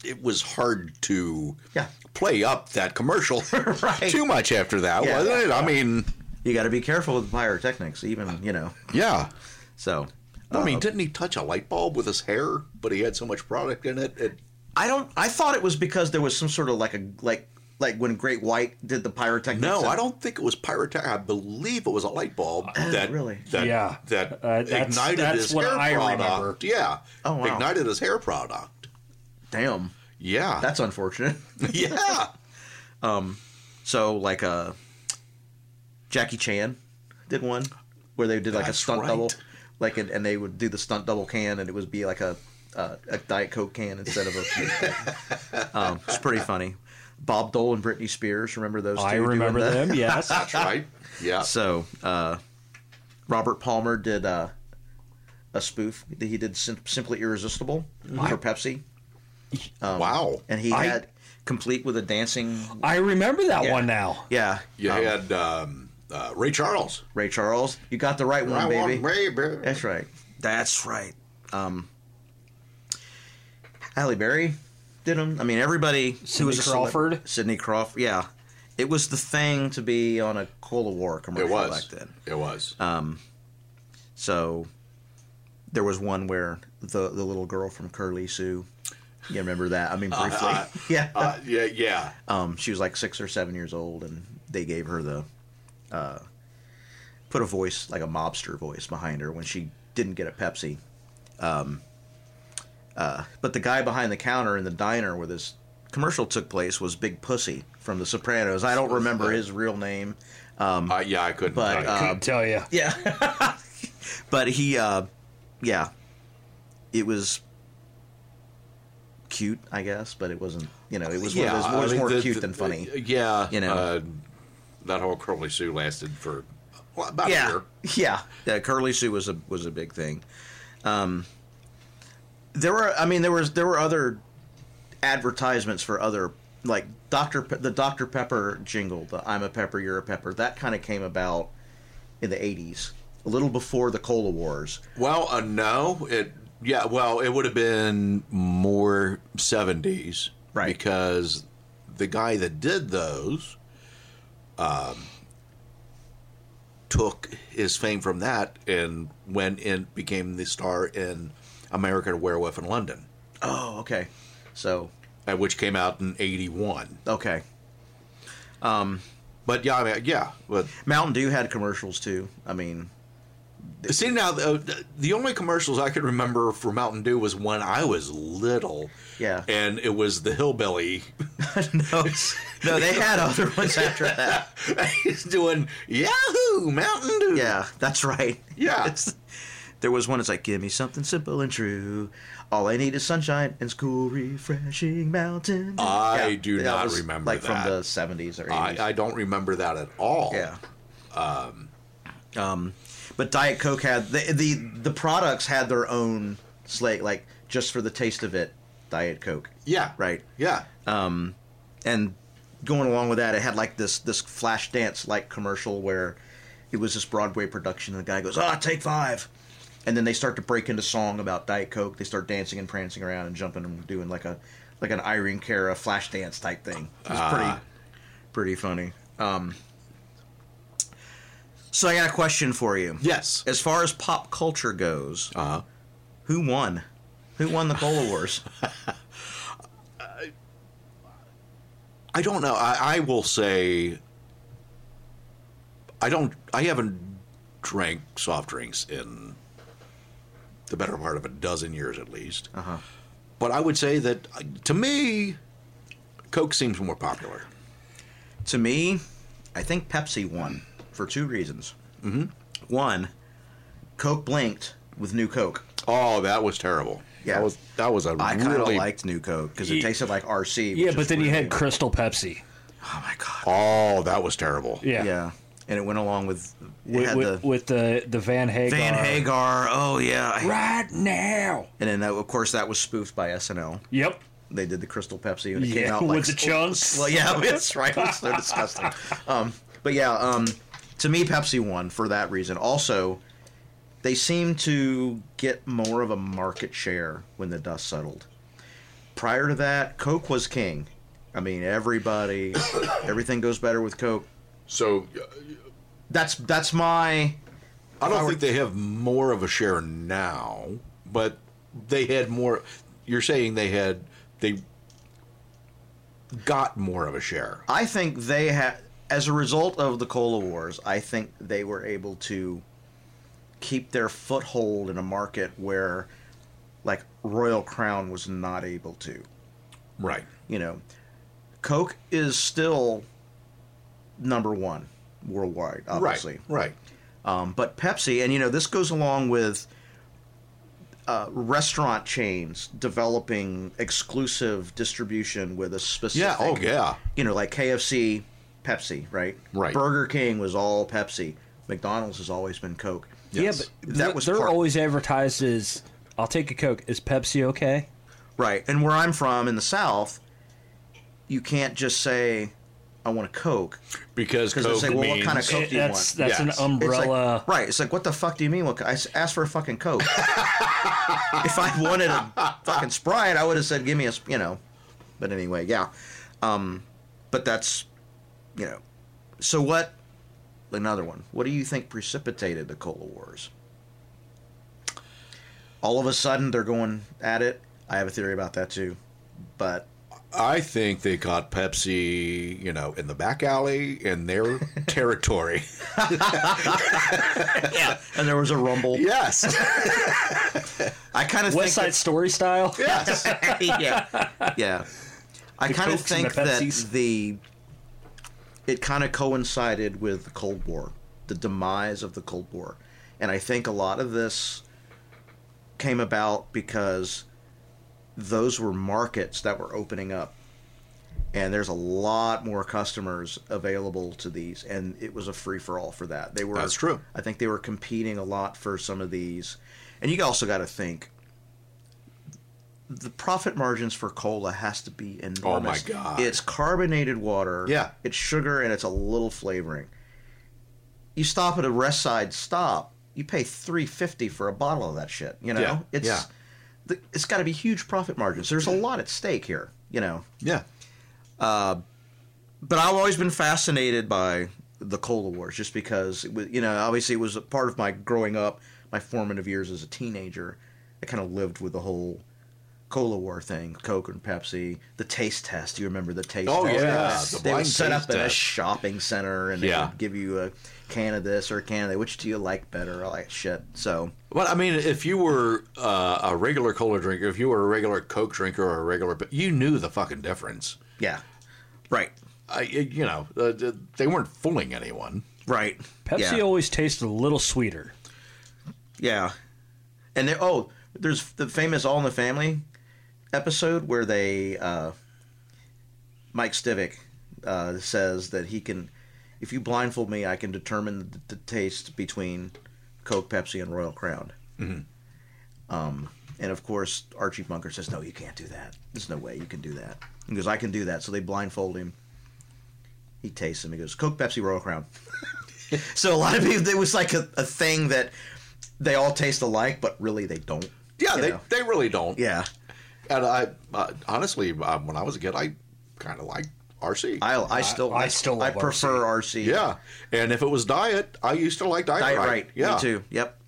it was hard to Yeah. play up that commercial Right. too much after that, Yeah. wasn't it? I mean, you got to be careful with pyrotechnics, even you know. yeah. So, I Uh, mean, didn't he touch a light bulb with his hair? But he had so much product in it. it I don't. I thought it was because there was some sort of like a like like when Great White did the pyrotechnics. no, I don't think it was pyrotechnic. I believe it was a light bulb that really? that, Yeah. that Uh, that's- ignited that's his what hair I product. remember. Yeah, Oh, wow. ignited his hair product. Damn, Yeah, that's unfortunate. yeah. Um, so like uh, Jackie Chan did one where they did like That's a stunt right. double, like and, and they would do the stunt double can, and it would be like a uh, a Diet Coke can instead of a. um, it's pretty funny. Bob Dole and Britney Spears, remember those? two I doing remember that? them. Yes. That's right. Yeah. So, uh, Robert Palmer did uh, a spoof. That he did Sim- "Simply Irresistible" for Pepsi, wow. and he I- had complete with a dancing. I remember that Yeah. one now. Yeah, You um, had um, uh, Ray Charles. Ray Charles. You got the right one, I want baby. Ray, baby. That's right. That's right. Um, Halle Berry did them. I mean, everybody who Cindy was a celeb- Crawford? Cindy Crawford. Yeah, it was the thing to be on a Cola War commercial It was. back then. It was. So there was one where the the little girl from Curly Sue. You remember that? I mean, briefly. uh, yeah. uh, yeah, yeah. um, she was like six or seven years old, and they gave her the uh, put a voice like a mobster voice behind her when she didn't get a Pepsi. Um, uh, but the guy behind the counter in the diner where this commercial took place was Big Pussy from The Sopranos. I don't remember his real name. Uh, yeah, I couldn't. but, tell you. uh, Couldn't tell you. Yeah. but he, uh, yeah, it was cute, I guess, but it wasn't. You know, it was one of those, it was mean, more the- cute the- than funny. Yeah, You know. That whole curly Sue lasted for well, about a yeah, year. yeah, yeah. Curly Sue was a was a big thing. Um, there were, I mean, there was there were other advertisements for other like Dr. Pe- the Dr. Pepper jingle, the "I'm a Pepper, you're a Pepper." That kind of came about in the '80s, a little before the Cola Wars. Well, uh, no, it yeah, well, it would have been more seventies, Right. Because the guy that did those, um, took his fame from that and went in became the star in American Werewolf in London, Oh, okay. So, uh, which came out in eighty one. okay. Um, but yeah, I mean, yeah, but Mountain Dew had commercials too. I mean, See now, the, the only commercials I could remember for Mountain Dew was when I was little. Yeah. and it was the hillbilly. no, no, they had other ones after that. He's doing Yahoo Mountain Dew. Yeah, that's right. Yeah. It's- there was one that's like, give me something simple and true. All I need is sunshine and cool, refreshing mountain. Dew." I Yeah, do not remember like that. from the seventies or eighties. I, I don't remember that at all. yeah. Um, um, but Diet Coke had the, the the products had their own slate, like just for the taste of it, Diet Coke. yeah, Right. Yeah, and going along with that, it had like this this flash dance like commercial where it was this Broadway production, and the guy goes, "Ah, take five. and then they start to break into song about Diet Coke. They start dancing and prancing around and jumping and doing like a like an Irene Cara flash dance type thing. It was pretty Ah. pretty funny. Um, so I got a question for you. yes. As far as pop culture goes, Uh huh. who won? Who won the Cola Wars? I don't know. I, I will say. I don't. I haven't drank soft drinks in the better part of a dozen years at least. Uh-huh. But I would say that to me, Coke seems more popular. To me, I think Pepsi won for two reasons. Mm-hmm. One, Coke blinked with New Coke. Oh, that was terrible. Yeah. that was that was a I kind of really. liked New Coke because it tasted like RC. Yeah, but is then you really- had Crystal Pepsi. Oh my god. Oh, that was terrible. Yeah. Yeah, and it went along with With, had with, the with the the Van Hagar. Van Hagar. Oh yeah. Right now. And then uh, of course that was spoofed by SNL. Yep. They did the Crystal Pepsi and it Yeah, came out with like the chunks. Well, yeah, that's right. It's so disgusting. Um, but yeah, um, to me, Pepsi won for that reason. Also, they seem to get more of a market share when the dust settled. Prior to that, Coke was king. I mean, everybody, everything goes better with Coke. So uh, That's that's my I don't I think they have more of a share now, but they had more. You're saying they had they got more of a share. I think they had, as a result of the Cola Wars, I think they were able to keep their foothold in a market where, like, Royal Crown was not able to. Right. You know, Coke is still number one worldwide, obviously. Right. Right. Um, but Pepsi, and you know, this goes along with uh, restaurant chains developing exclusive distribution with a specific. Yeah. Oh, yeah. You know, like KFC, Pepsi, right? Right. Burger King was all Pepsi. McDonald's has always been Coke. Yes. Yeah, but That th- was they're part- always advertised as I'll take a Coke. Is Pepsi okay? Right. And where I'm from in the South, you can't just say, I want a Coke. Because Because they Coke say, well, what kind of Coke do you that's want? that's Yes. an It's like- umbrella. right. It's like, what the fuck do you mean? Well, I s- asked for a fucking Coke. if I wanted a fucking Sprite, I would have said, give me a, you know. But anyway, yeah. Um, but that's, you know. So what, another one, what do you think precipitated the Cola Wars? All of a sudden, they're going at it. I have a theory about that too. But I think they caught Pepsi, you know, in the back alley in their territory. yeah, and there was a rumble. yes. I kind of West think Side Story style. yes. yeah, yeah. I kind of think the that Pepsis. the it kind of coincided with the Cold War, the demise of the Cold War. And I think a lot of this came about because those were markets that were opening up. And there's a lot more customers available to these, and it was a free for all for that. They were That's true. I think they were competing a lot for some of these, and you also got to think the profit margins for cola has to be enormous. Oh my God. It's carbonated water. Yeah. It's sugar and it's a little flavoring. You stop at a rest side stop, you pay three fifty for a bottle of that shit. You know, Yeah, it's yeah. the- it's got to be huge profit margins. There's a lot at stake here. You know, Yeah. Uh, but I've always been fascinated by the Cola Wars, just because it was, you know, obviously it was a part of my growing up, my formative years as a teenager. I kind of lived with the whole Cola War thing, Coke and Pepsi, the taste test. You remember the taste Oh, test? yeah, the they would set up taste in a shopping center and they Yeah. would give you a can of this or a can of that. Which do you like better? All that shit. So Well, I mean, if you were uh, a regular cola drinker, if you were a regular Coke drinker or a regular, you knew the fucking difference. yeah, right, I, you know, uh, they weren't fooling anyone. right. Pepsi yeah. always tasted a little sweeter. Yeah, and they, oh, there's the famous All in the Family episode where they uh, Mike Stivic uh, says that he can, if you blindfold me, I can determine the, the taste between Coke, Pepsi, and Royal Crown. Um, and of course, Archie Bunker says, "No, you can't do that. There's no way you can do that." He goes, "I can do that." So they blindfold him. He tastes them. He goes, "Coke, Pepsi, Royal Crown." so a lot of people, it was like a, a thing that they all taste alike, but really they don't. Yeah, they, know? they really don't. yeah. And I uh, honestly, uh, when I was a kid, I kind of liked RC. I I still I still I prefer RC. yeah, and if it was diet, I used to like diet, Diet Rite. right. Yeah, Me too. Yep.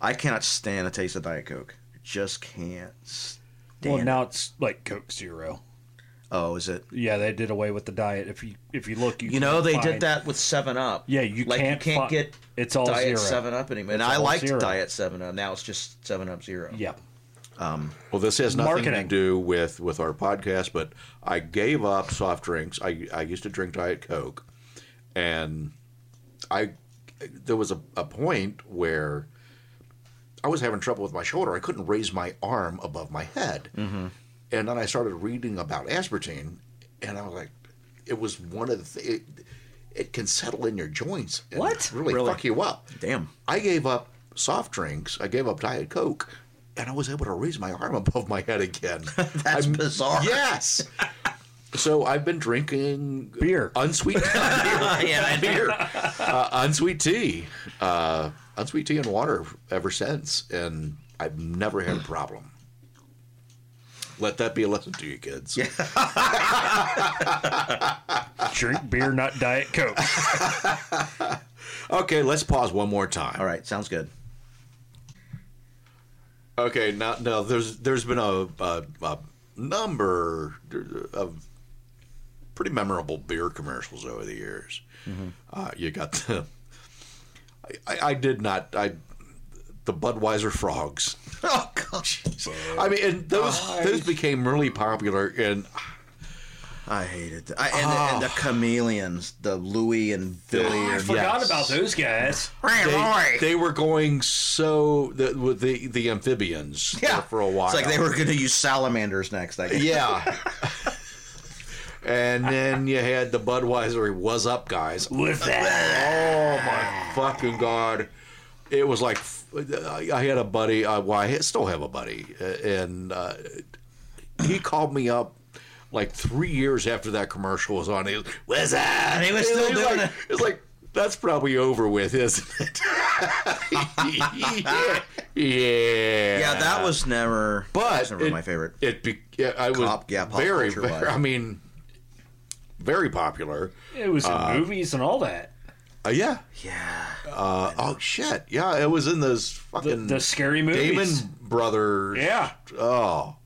I cannot stand the taste of Diet Coke. Just can't stand. Well, it. now it's like Coke Zero. oh, is it? Yeah, they did away with the diet. If you if you look, you You know can't they find- did that with Seven Up. Yeah, you like can't you can't fi- get it's all Diet zero. Seven Up anymore. And It's I liked zero. Diet Seven Up. Now it's just Seven Up Zero. Yeah, Well, this has nothing Marketing. to do with with our podcast, but I gave up soft drinks. I I used to drink Diet Coke, and I there was a, a point where I was having trouble with my shoulder. I couldn't raise my arm above my head, mm-hmm. and then I started reading about aspartame, and I was like, it was one of the th- it, it can settle in your joints. And What? Really, Really? fuck you up. Damn. I gave up soft drinks. I gave up Diet Coke, and I was able to raise my arm above my head again. That's bizarre. Yes. So I've been drinking Beer. unsweet beer, yeah, beer, uh, unsweet tea, uh, unsweet tea and water ever since, and I've never had a problem. Let that be a lesson to you, kids. drink beer, not Diet Coke. Okay, let's pause one more time. All right, sounds good. Okay, now, now there's there's been a, a, a number of pretty memorable beer commercials over the years. Uh, you got the I, I did not I the Budweiser frogs. Oh gosh, I mean, and those those became really popular, and I hated that. I, and, and the chameleons, the Louis and Billy. I forgot Yes. about those guys. they, they were going so the with the the amphibians yeah, for a while. It's like they were going to use salamanders next. I guess. Yeah. and then you had the Budweiser was up guys. With that, Oh my fucking god! It was like I had a buddy. Uh, well, I still have a buddy, uh, and uh, he called me up like three years after that commercial was on. He was, "What's that?" He was still It doing like, it. It's like that's probably over with, isn't it? yeah. yeah. Yeah, that was never. But that was never it- my favorite. It be, yeah, I was Cop- yeah, pop very, culture very. wise. I mean, very popular. it was in movies and all that. Uh, yeah. Yeah, Uh, oh shit! Yeah, it was in those The, fucking the scary movies. Damon brothers. Yeah. Oh,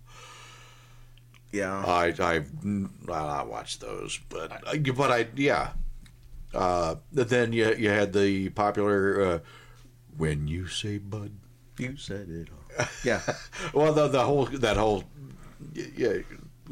yeah. I I well, I watched those, but I- but I yeah. Uh, then you you had the popular uh, when you say bud. you said it. All. Yeah, Well, the the whole that whole yeah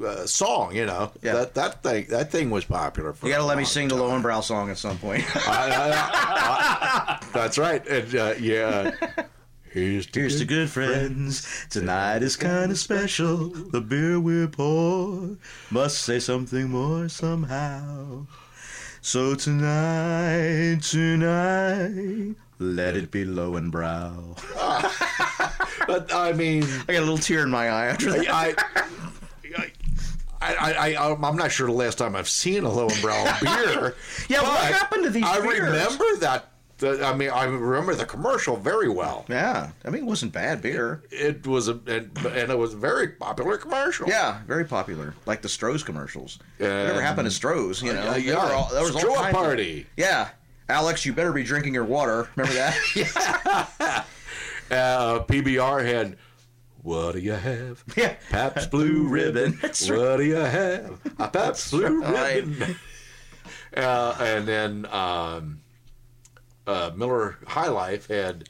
uh, song. You know, Yeah. that that thing that thing was popular. For You got to let me sing the Lowenbrau song at some point. I- I- I- that's right. And, uh, yeah. Here's to Here's to good friends. Tonight is kind of special. The beer we pour must say something more somehow. So tonight, tonight, let it be Lowenbrau. But I mean, I got a little tear in my eye after that. I, I, I, I, um, I'm not sure the last time I've seen a Lowenbrau beer. Yeah, what happened to these I beers? remember that. The, I mean, I remember the commercial very well. Yeah, I mean, it wasn't bad beer. It was a and, and it was a very popular commercial. Yeah, very popular, like the Stroh's commercials. Whatever Um, happened to Stroh's? You know, yeah, There yeah. all- there was all Stroh of- party. Yeah, Alex, you better be drinking your water. Remember that? Uh, PBR had. What do you have? Yeah. Pabst Blue Ribbon. That's What do you have? A Pabst Blue right. Ribbon. Uh, and then um, uh, Miller High Life had.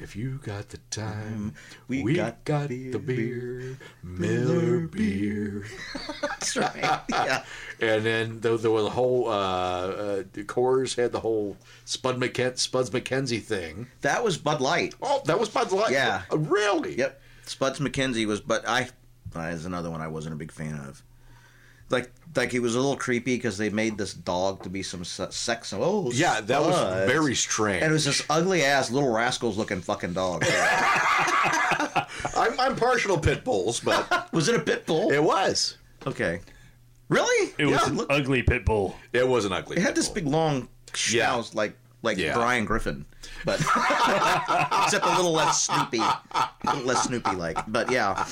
If you got the time, we we, got got, beer, the beer, Miller beer. That's right. Yeah. And then there, there was a whole uh, uh, the Coors had the whole Spud McKen- Spuds MacKenzie thing. That was Bud Light. Oh, that was Bud Light. Yeah. Uh, really? Yep. Spuds McKenzie was, but I, uh, is another one I wasn't a big fan of. Like, like he was a little creepy because they made this dog to be some se- sex. Oh, Yeah, that was Spuds. very strange. And it was this ugly ass little rascals looking fucking dog. I'm, I'm partial to pit bulls, but was it a pit bull? it was. Okay. Really? It was an look- ugly pit bull. It was an ugly. It had pit this bull. big long Yeah. schnauz like like Yeah. Brian Griffin, but except a little less Snoopy, a little less Snoopy like. But yeah,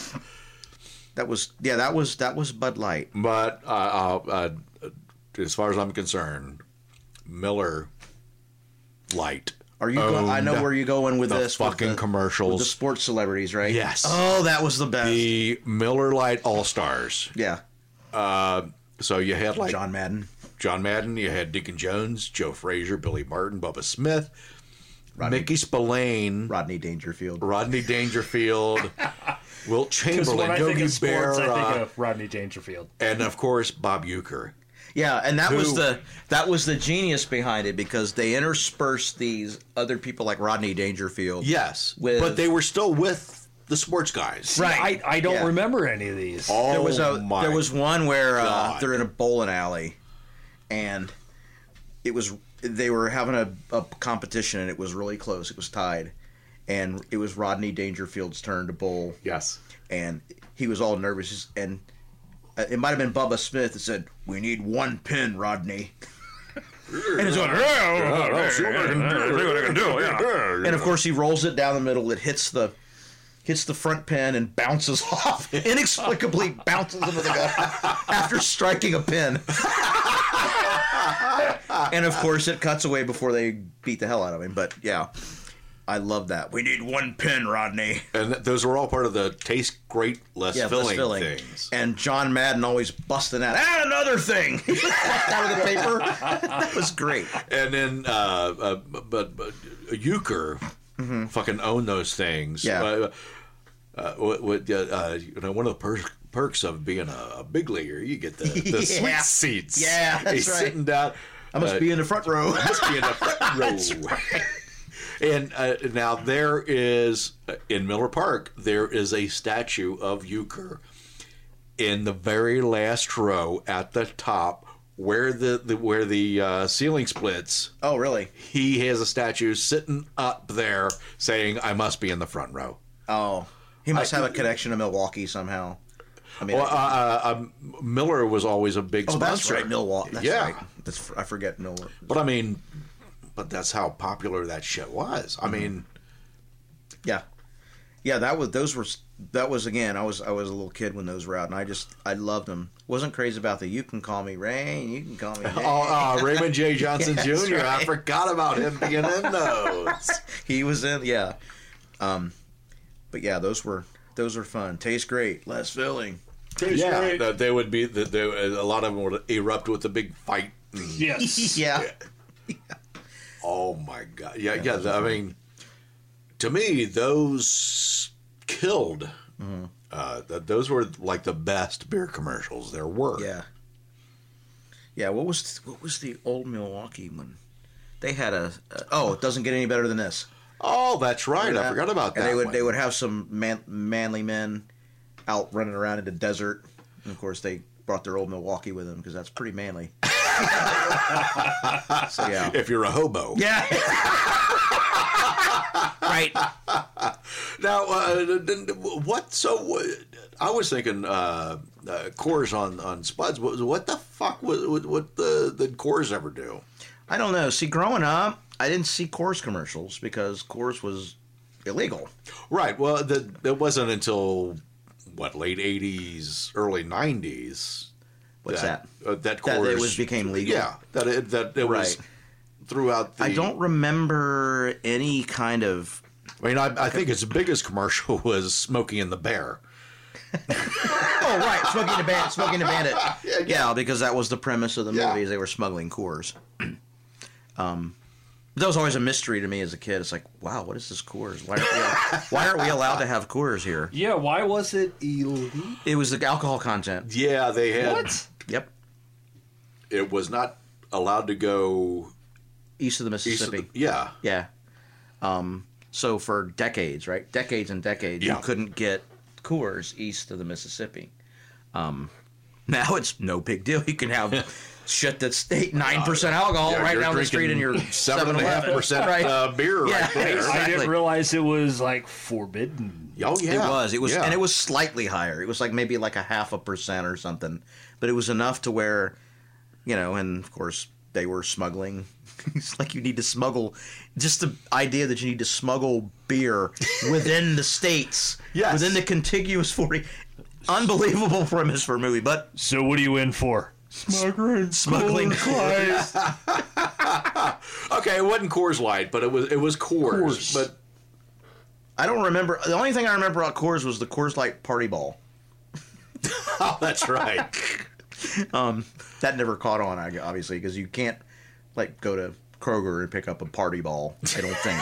that was yeah that was that was Bud Light. But uh, uh, uh, as far as I'm concerned, Miller Lite. Are you? Go- I know where you're going with the this. with fucking the, commercials. with the sports celebrities, right? Yes. Oh, that was the best. the Miller Lite All Stars. yeah. So you had like John Madden, John Madden, you had Deacon Jones, Joe Frazier, Billy Martin, Bubba Smith, Rodney- Mickey Spillane, Rodney Dangerfield. Rodney Dangerfield, Wilt Because when Chamberlain, I think Yogi of sports, I Berra, think of Rodney Dangerfield. and of course Bob Uecker. Yeah, and that was the that was the genius behind it because they interspersed these other people like Rodney Dangerfield. Yes, With- but they were still with the sports guys. Right. I, I don't Yeah. remember any of these. Oh there was a my! there was one where uh, they're in a bowling alley, and it was they were having a, a competition and it was really close. It was tied, and it was Rodney Dangerfield's turn to bowl, yes. and he was all nervous. And uh, it might have been Bubba Smith that said, "We need one pin, Rodney." and it's going, and of course he rolls it down the middle. It hits the hits the front pin and bounces off. Inexplicably bounces into the guy after striking a pin. and of course it cuts away before they beat the hell out of him. But yeah, I love that. We need one pin, Rodney. And th- those were all part of the taste great, less Yeah, filling, less filling. things. And John Madden always busting out. And another thing out of the paper. That was great. And then, uh, uh, but, but Uecker fucking owned those things. Yeah. Uh, uh, what, what, uh, uh, you know, one of the per- perks of being a, a big leaguer, you get the, the sweet seats. Yeah, that's He's right. sitting down. I must uh, be in the front row. must be in the front row. And uh, now there is in Miller Park there is a statue of Uecker in the very last row at the top where the, the where the uh, ceiling splits. Oh, really? He has a statue sitting up there saying, "I must be in the front row." Oh, he must I- have a connection to Milwaukee somehow. I mean, Well, uh, uh, um, Miller was always a big oh, sponsor. that's right, Milwaukee. That's yeah, right. That's I forget Milwaukee. but I mean, but that's how popular that shit was. Mm-hmm. I mean, Yeah, yeah. That was those were that was again. I was I was a little kid when those were out, and I just I loved them. Wasn't crazy about the you can call me Rain, you can call me. Jane." Oh, uh, Raymond J. Johnson That's Jr. I forgot about him being in those. he was in yeah. Um, but yeah, those were those were fun. Tastes great, less filling. yeah, that they would be. That they, a lot of them would erupt with a big fight. Yes. Yeah. Yeah. Oh my god! Yeah, yeah. I mean, to me, those killed Uh, th- those were like the best beer commercials there were. Yeah. Yeah. What was what was the old Milwaukee one? They had a, a oh, it doesn't get any better than this. Oh, that's right. I forgot about that. And they would one. they would have some man, manly men out running around in the desert. And of course, they brought their old Milwaukee with them because that's pretty manly. so yeah. If you're a hobo. Yeah. right. Now, uh, what? So, uh, I was thinking uh, uh, Coors on on Spuds. What, what the fuck was what, what the did Coors ever do? I don't know. See, growing up, I didn't see Coors commercials because Coors was illegal. Right. Well, the, it wasn't until what late '80s, early '90s. What's that? Uh, that That Coors it was became legal? Yeah. That it that it was throughout. The, I don't remember any kind of. I mean, I, I think its biggest commercial was Smoking in the Bear. Oh, right, Smokey and the Bandit. Smokey and the Bandit. Yeah, because that was the premise of the Yeah. movies. They were smuggling Coors. um, that was always a mystery to me as a kid. It's like, wow, what is this Coors? Why aren't we, why aren't we allowed to have Coors here? Yeah, why was it illegal? It was the alcohol content. Yeah, they had. What? Yep, It was not allowed to go east of the east. Of Mississippi. the, yeah. Yeah. Um, so for decades, right? Decades and decades, Yeah. you couldn't get Coors east of the Mississippi. Um, now it's no big deal. You can have shit that's eight nine percent alcohol Yeah, right down the street in your drinking seven and a half percent Right. uh, beer Yeah. right there. Exactly. I didn't realize it was like forbidden. Oh yeah, It was. It was, Yeah. and it was slightly higher. It was like maybe like a half a percent or something, but it was enough to where, you know, and of course they were smuggling. it's like you need to smuggle, just the idea that you need to smuggle beer within the states, Yes. within the contiguous forty. Unbelievable premise for a movie, but So what are you in for? Smuggling, Smuggling Okay, it wasn't Coors Light, but it was it was Coors. Coors. But I don't remember. The only thing I remember about Coors was the Coors Light Party Ball. oh, that's right. Um, that never caught on, obviously, because you can't like go to Kroger and pick up a party ball. I don't think.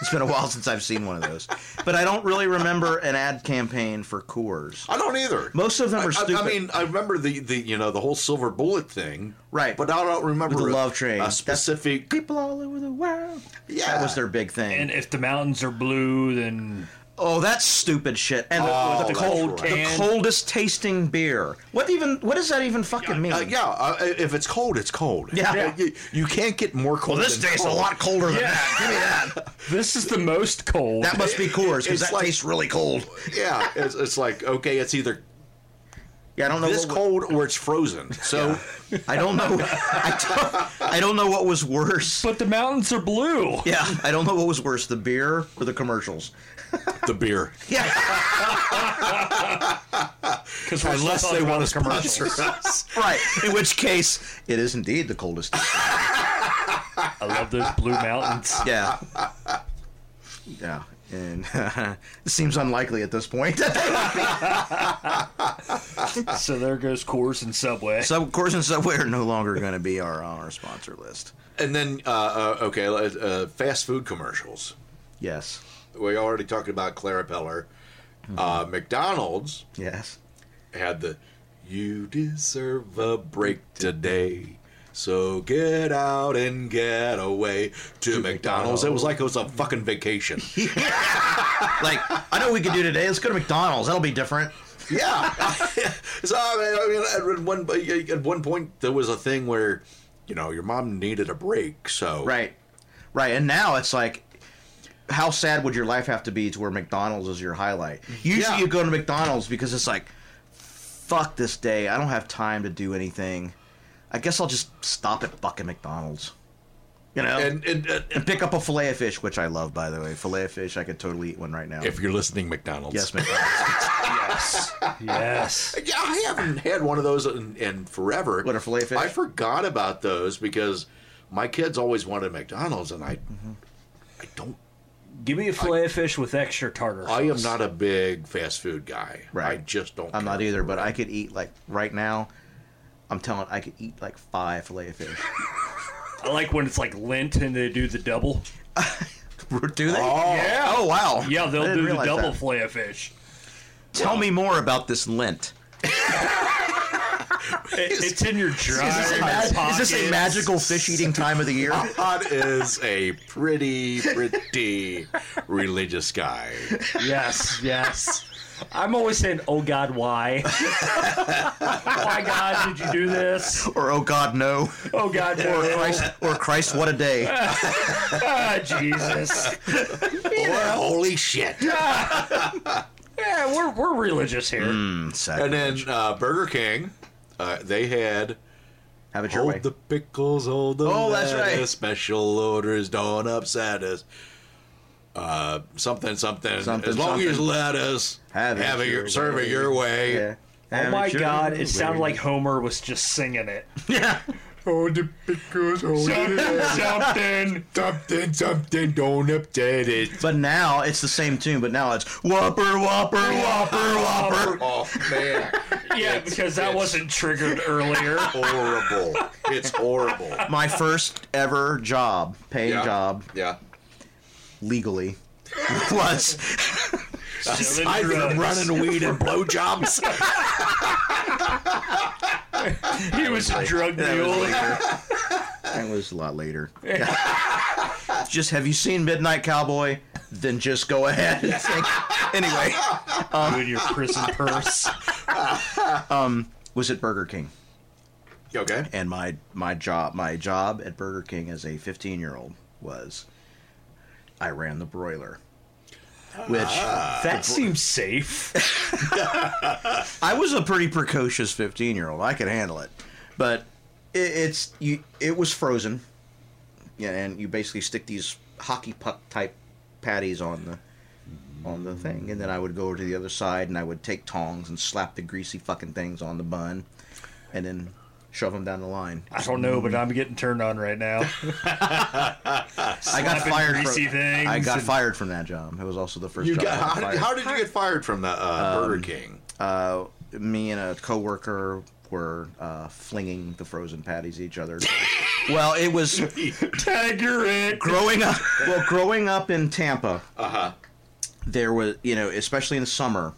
it's been a while since I've seen one of those, but I don't really remember an ad campaign for Coors. I don't either. Most of them are I- stupid. I mean, I remember the, the you know the whole silver bullet thing, Right. But I don't remember With the a- love train. a That's- specific. people all over the world. Yeah. that was their big thing. And if the mountains are blue, then oh, that's stupid shit. And Oh, the, the cold, right. the coldest tasting beer. What even? What does that even fucking mean? Uh, yeah, uh, if it's cold, it's cold. Yeah. you, you can't get more cold. Well, this than tastes a lot colder than Yeah. that. Give me that. this is the most cold. That must be Coors because that like- tastes really cold. Yeah, it's, it's like okay, it's either Yeah, I don't know. this what, cold or it's frozen. So I don't know. I don't, I don't know what was worse. but the mountains are blue. Yeah, I don't know what was worse, the beer or the commercials. the beer, Yeah, Because unless they want to sponsor us. right. In which case, it is indeed the coldest. I love those blue mountains. Yeah, yeah, and it seems unlikely at this point. So there goes Coors and Subway. so, Coors and Subway are no longer going to be our on our sponsor list. And then uh, uh, okay, uh, uh, fast food commercials. Yes, We already talked about Clara Peller. Uh, McDonald's yes. had the "You deserve a break today." So get out and get away to, McDonald's. It was like it was a fucking vacation. Like I know we could do today. Let's go to McDonald's. That'll be different. yeah. so I mean, at one at one point there was a thing where, you know, your mom needed a break. So Right, right. And now it's like, how sad would your life have to be to where McDonald's is your highlight? Usually Yeah. you go to McDonald's because it's like, fuck this day. I don't have time to do anything. I guess I'll just stop at fucking McDonald's. You know? and, and, and And pick up a fillet of fish, which I love, by the way. Fillet of fish, I could totally eat one right now. if you're listening, McDonald's. yes, McDonald's. yes. Yes. Yeah, I haven't had one of those in, in forever. What, a filet fish? I forgot about those because my kids always wanted McDonald's, and I, Mm-hmm. I don't. Give me a fillet of fish with extra tartar. Sauce. I am not a big fast food guy. Right. I just don't. I'm not either, but it. I could eat, like, right now, I'm telling I could eat, like, five fillet of fish. I like when it's like Lent and they do the double. do they? Oh. Yeah. Oh, wow. Yeah, they'll do the double that. fillet of fish. Tell me more about this lint. It- it's in your dry Is this, a is this a magical fish eating time of the year? Todd is a pretty, pretty religious guy. Yes, yes. I'm always saying, "Oh God, why? why God did you do this? or oh God, no. Oh God, Or. Christ, or Christ, what a day. ah, Jesus. Well, holy shit. Yeah, we're we're religious here. And then uh, Burger King, uh, they had Have it your hold way. the pickles, hold the Oh, that's right. special orders don't upset us. Uh, something, something, Something, As long as lettuce, Have it it your your, serve way. it your way. Yeah. Oh my it God! It sounded like Homer was just singing it. Yeah. Hold the pickles, oh, hold Something. something, something, don't upset it. But now it's the same tune, but now it's Whopper, Whopper, Whopper, Whopper. Oh man, Yeah, because that wasn't triggered earlier. horrible. It's horrible. My first ever job, paying Yeah. job, Yeah. legally, was Selling I've been running weed and blowjobs. He was a drug That was mule. That was a lot later. just have you seen Midnight Cowboy? Then just go ahead and sing. Anyway, um, With your prison purse. Um, was at Burger King, okay. and my my job my job at Burger King as a 15 year old was I ran the broiler, which ah. That seems safe. I was a pretty precocious 15 year old. I could handle it, but it, it's you. It was frozen, yeah, and you basically stick these hockey puck type patties on the on the thing, and then I would go over to the other side and I would take tongs and slap the greasy fucking things on the bun, and then shove them down the line. I don't know, but I'm getting turned on right now. I got fired. From, things I got and- fired from that job. It was also the first You job. got, how, did, how did you get fired from the uh, Um, Burger King? uh, me and a coworker were uh, flinging the frozen patties at each other. well, it was Tiger it. growing up. Well, growing up in Tampa, Uh huh. there was you know, especially in the summer,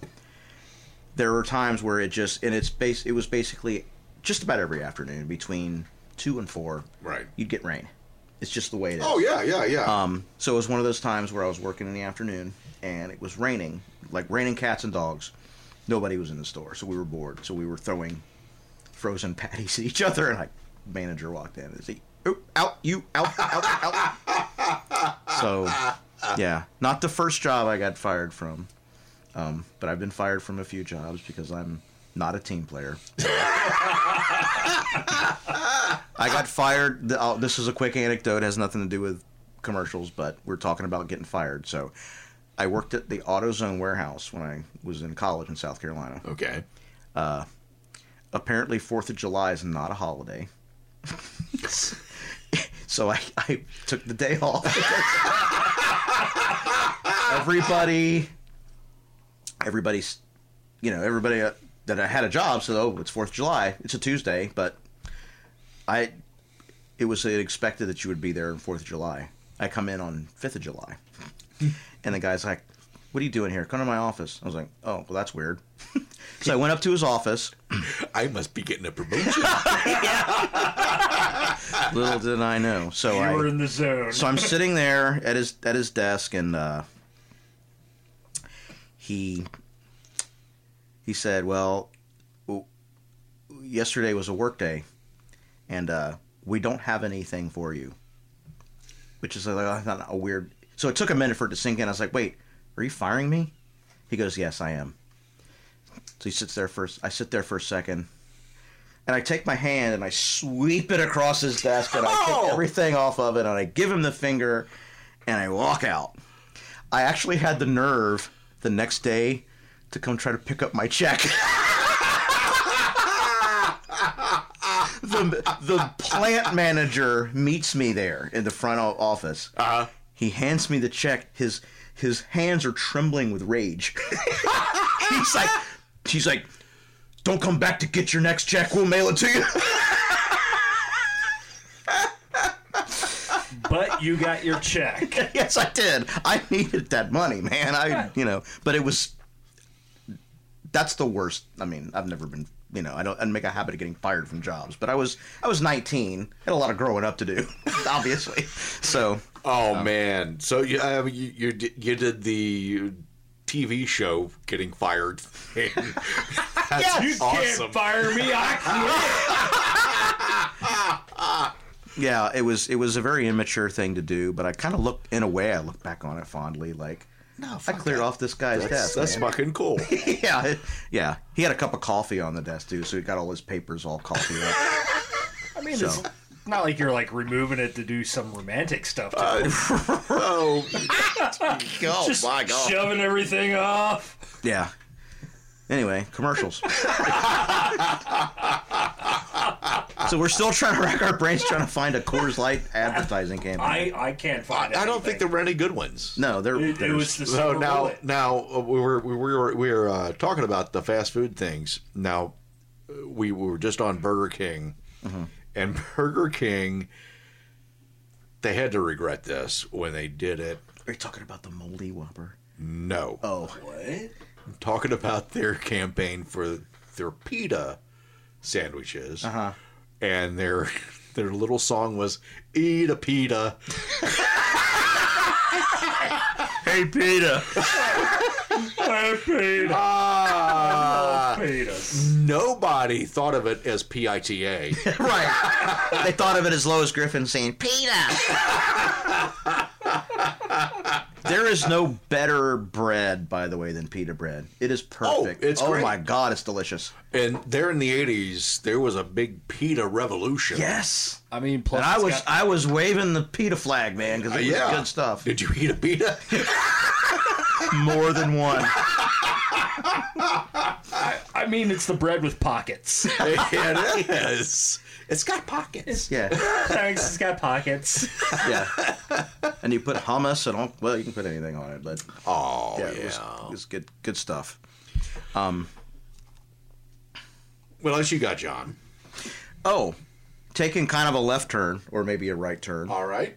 there were times where it just and it's base. It was basically just about every afternoon between two and four. Right. You'd get rain. It's just the way it is. Oh yeah, yeah, yeah. Um, so it was one of those times where I was working in the afternoon and it was raining, like raining cats and dogs. Nobody was in the store, so we were bored. So we were throwing frozen patties at each other, and like manager walked in and said, "Oh, out, you, out, out, out." so, yeah, not the first job I got fired from, um, but I've been fired from a few jobs because I'm not a team player. I got fired. oh, This is a quick anecdote. It has nothing to do with commercials, but we're talking about getting fired. So, I worked at the AutoZone warehouse when I was in college in South Carolina. okay. Apparently, Fourth of July is not a holiday. so I, I took the day off. everybody, everybody's, you know, everybody uh, that I had a job. So oh, it's Fourth of July. It's a Tuesday, but I, it was expected that you would be there on Fourth of July. I come in on Fifth of July, and the guy's like, "What are you doing here? Come to my office." I was like, "Oh, well, that's weird." so I went up to his office. I must be getting a promotion. Little did I know. So You I, were in the zone. so I'm sitting there at his at his desk, and uh, he he said, "Well, yesterday was a work day, and uh, we don't have anything for you," which is like, a weird. So it took a minute for it to sink in. I was like, "Wait, are you firing me?" He goes, "Yes, I am." So he sits there first. I sit there for a second. And I take my hand and I sweep it across his desk and I take everything off of it and I give him the finger and I walk out. I actually had the nerve the next day to come try to pick up my check. the, the plant manager meets me there in the front office. Uh-huh. He hands me the check. His his hands are trembling with rage. he's like, he's like, don't come back to get your next check. We'll mail it to you. but you got your check. yes, I did. I needed that money, man. I, you know, but it was that's the worst. I mean, I've never been. You know, I don't. I don't make a habit of getting fired from jobs, but I was. I was 19. Had a lot of growing up to do, obviously. So Oh man! So you, uh, you you you did the TV show getting fired thing. That's You awesome. can't fire me. I yeah, it was. It was a very immature thing to do, but I kind of look. In a way, I look back on it fondly. Like, No, I cleared that. off this guy's That's, desk. that's man. fucking cool. yeah, it- yeah. He had a cup of coffee on the desk too, so he got all his can't. all coffee up. I mean, So. it's not like you're like removing it to do some romantic stuff. To Uh, it. oh, oh Just my god! shoving everything off. Yeah. Anyway, commercials. So we're still trying to rack our brains trying to find a Coors Light advertising campaign. I I can't find. I, I don't think anything. there were any good ones. no, they're, It, it there's- was the So silver now, bullet. now uh, we were we were we were uh, talking about the fast food things. Now uh, we were just on Burger King, and Burger King, they had to regret this when they did it. Are you talking about the moldy Whopper? No, Oh, What? I'm talking about their campaign for their pita sandwiches, uh-huh. And their their little song was "Eat a pita." Hey, Peter. I paid. Ah, paid nobody thought of it as P I T A. right. They thought of it as Lois Griffin saying, Peter. There is no better bread, by the way, than pita bread. It is oh, perfect. Oh, it's oh great. my God, it's delicious. And there in the '80s, there was a big pita revolution. Yes. I mean, plus And I was got- I was waving the pita flag, man, because it was yeah. good stuff. Did you eat a pita? More than one. I mean, it's the bread with pockets. it is. It's got pockets. Yeah, Thanks, it's got pockets. yeah. And you put hummus and all. Well, you can put anything on it, but Oh yeah, yeah. it, was, it was good, good stuff. Um. What else you got, John? Oh, taking kind of a left turn or maybe a right turn. All right.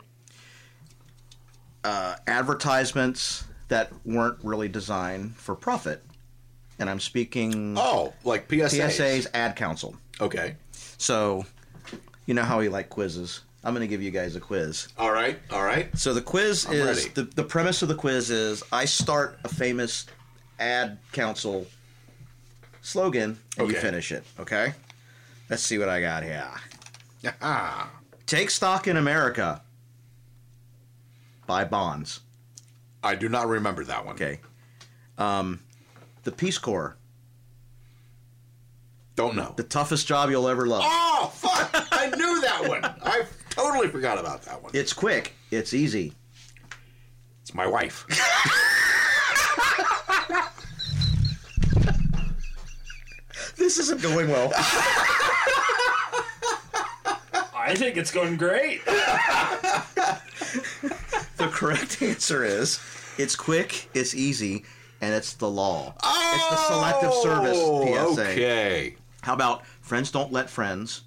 Uh, advertisements that weren't really designed for profit, and I'm speaking Oh, like PSAs. PSA's Ad Council. Okay. So, you know how we like quizzes. I'm going to give you guys a quiz. All right. All right. So the quiz I'm is ready. the, the premise of the quiz is I start a famous ad council slogan and you finish it. Okay. Let's see what I got here. Ah. Take stock in America. Buy bonds. I do not remember that one. Okay. Um, the Peace Corps, Don't know. the toughest job you'll ever love. Oh fuck! I knew that one. I totally forgot about that one. It's quick. It's easy. It's my wife. This isn't going well. I think it's going great. the correct answer is it's quick, it's easy, and it's the law. Oh, It's the selective service Oh, PSA. Okay. How about friends don't let friends?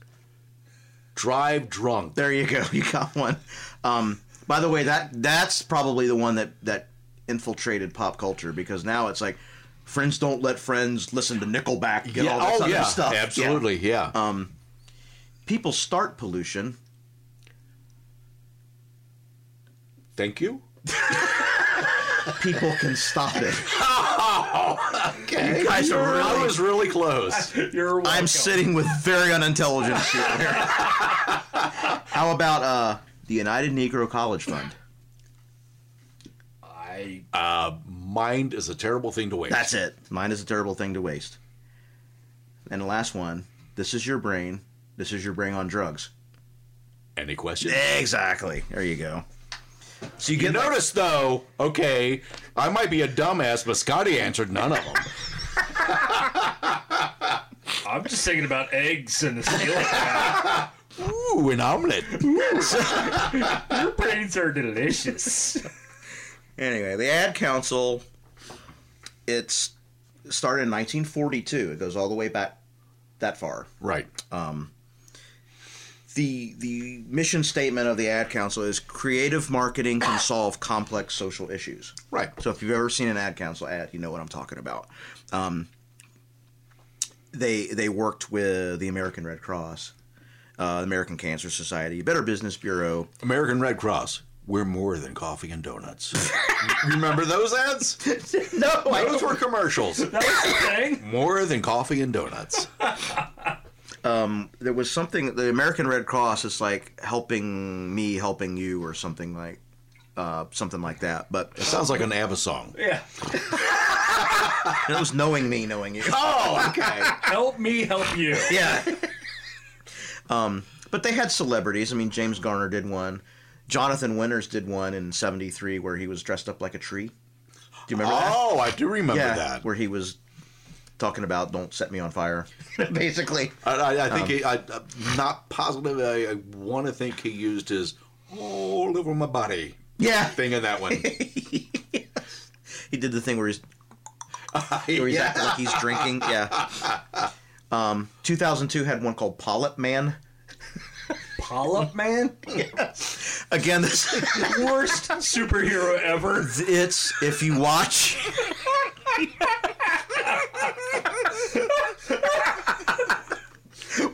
Drive drunk. There you go. You got one. Um, by the way, that that's probably the one that that infiltrated pop culture because now it's like friends don't let friends listen to Nickelback and get all this oh other yeah. stuff. Yeah. Absolutely. Yeah. Um, people start pollution. Thank you. People can stop it. Okay. You guys are really, I was really close. You're welcome. I'm sitting with very unintelligent people here. How about uh, the United Negro College Fund? I Uh, mind is a terrible thing to waste. That's it. Mine is a terrible thing to waste. And the last one. This is your brain. This is your brain on drugs. Any questions? Exactly. There you go. So you You get like- notice though, okay, I might be a dumbass, but Scotty answered none of them. I'm just thinking about eggs and the ceiling. Ooh, an omelet. Your brains are delicious. Anyway, the Ad Council. It's started in 1942. It goes all the way back that far. Right. Um, the the mission statement of the ad council is creative marketing can solve complex social issues Right. so if you've ever seen an ad council ad you know what i'm talking about um, they they worked with the American Red Cross, uh, the American Cancer Society, Better Business Bureau. American Red Cross. We're more than coffee and donuts. Remember those ads? No, Those were commercials. That was the thing. More than coffee and donuts. there was something. The American Red Cross is like helping me, helping you, or something like uh, something like that. But It sounds like an ABBA song. Yeah. it was knowing me, knowing you. Oh, okay. Help me help you. Yeah. um, but they had celebrities. I mean, James Garner did one. Jonathan Winters did one in '73 where he was dressed up like a tree. Do you remember that? Oh, I do remember yeah, that. where he was talking about "Don't set me on fire," basically. I, I, I think Um, he, I, I'm not positive. I, I want to think he used his all over my body Yeah, thing in that one. he did the thing where he's where he's Yeah. acting like he's drinking. Yeah. Um, 2002 had one called Polyp Man. Polyp Man? Again, this Worst superhero ever. it's if you watch.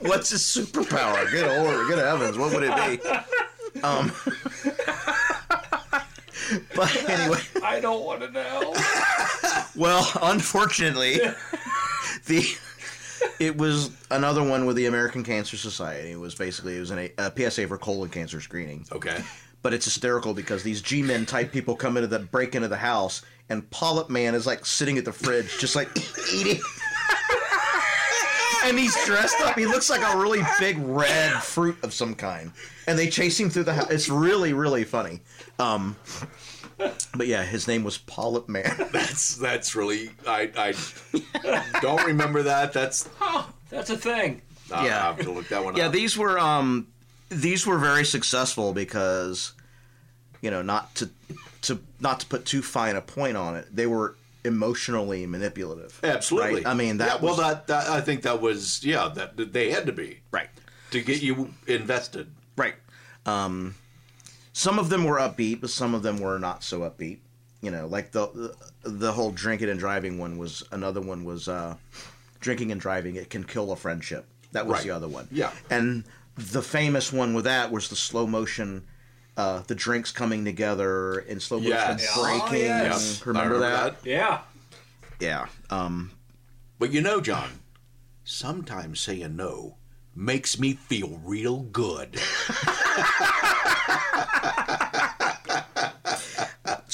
What's his superpower? Good Lord, good heavens, what would it be? Um, but anyway, I don't want to know. well, unfortunately, the it was another one with the American Cancer Society. It was basically it was an, a PSA for colon cancer screening. Okay. but it's hysterical because these G-men type people come into the break into the house, and Polyp Man is like sitting at the fridge, just like eating. and he's dressed up. He looks like a really big red fruit of some kind, and they chase him through the house. It's really, really funny. Um, but yeah, his name was Polyp Man. That's that's really I I don't remember that. That's Oh, that's a thing. I'll Yeah. have to look that one yeah, up. these were um, these were very successful because, you know, not to to not to put too fine a point on it, they were emotionally manipulative. Absolutely. Right? I mean, that yeah, well, that, that I think that was yeah that, that they had to be Right. to get you invested. Right. Um, some of them were upbeat, but some of them were not so upbeat. You know, like the the whole drinking and driving one was another one was uh, drinking and driving. It can kill a friendship. That was Right. the other one. Yeah. And the famous one with that was the slow motion. Uh, the drinks coming together in slow motion Yes. breaking. Oh, yes. I Remember, that? Yeah. Yeah. Um, But you know, John, sometimes saying no makes me feel real good.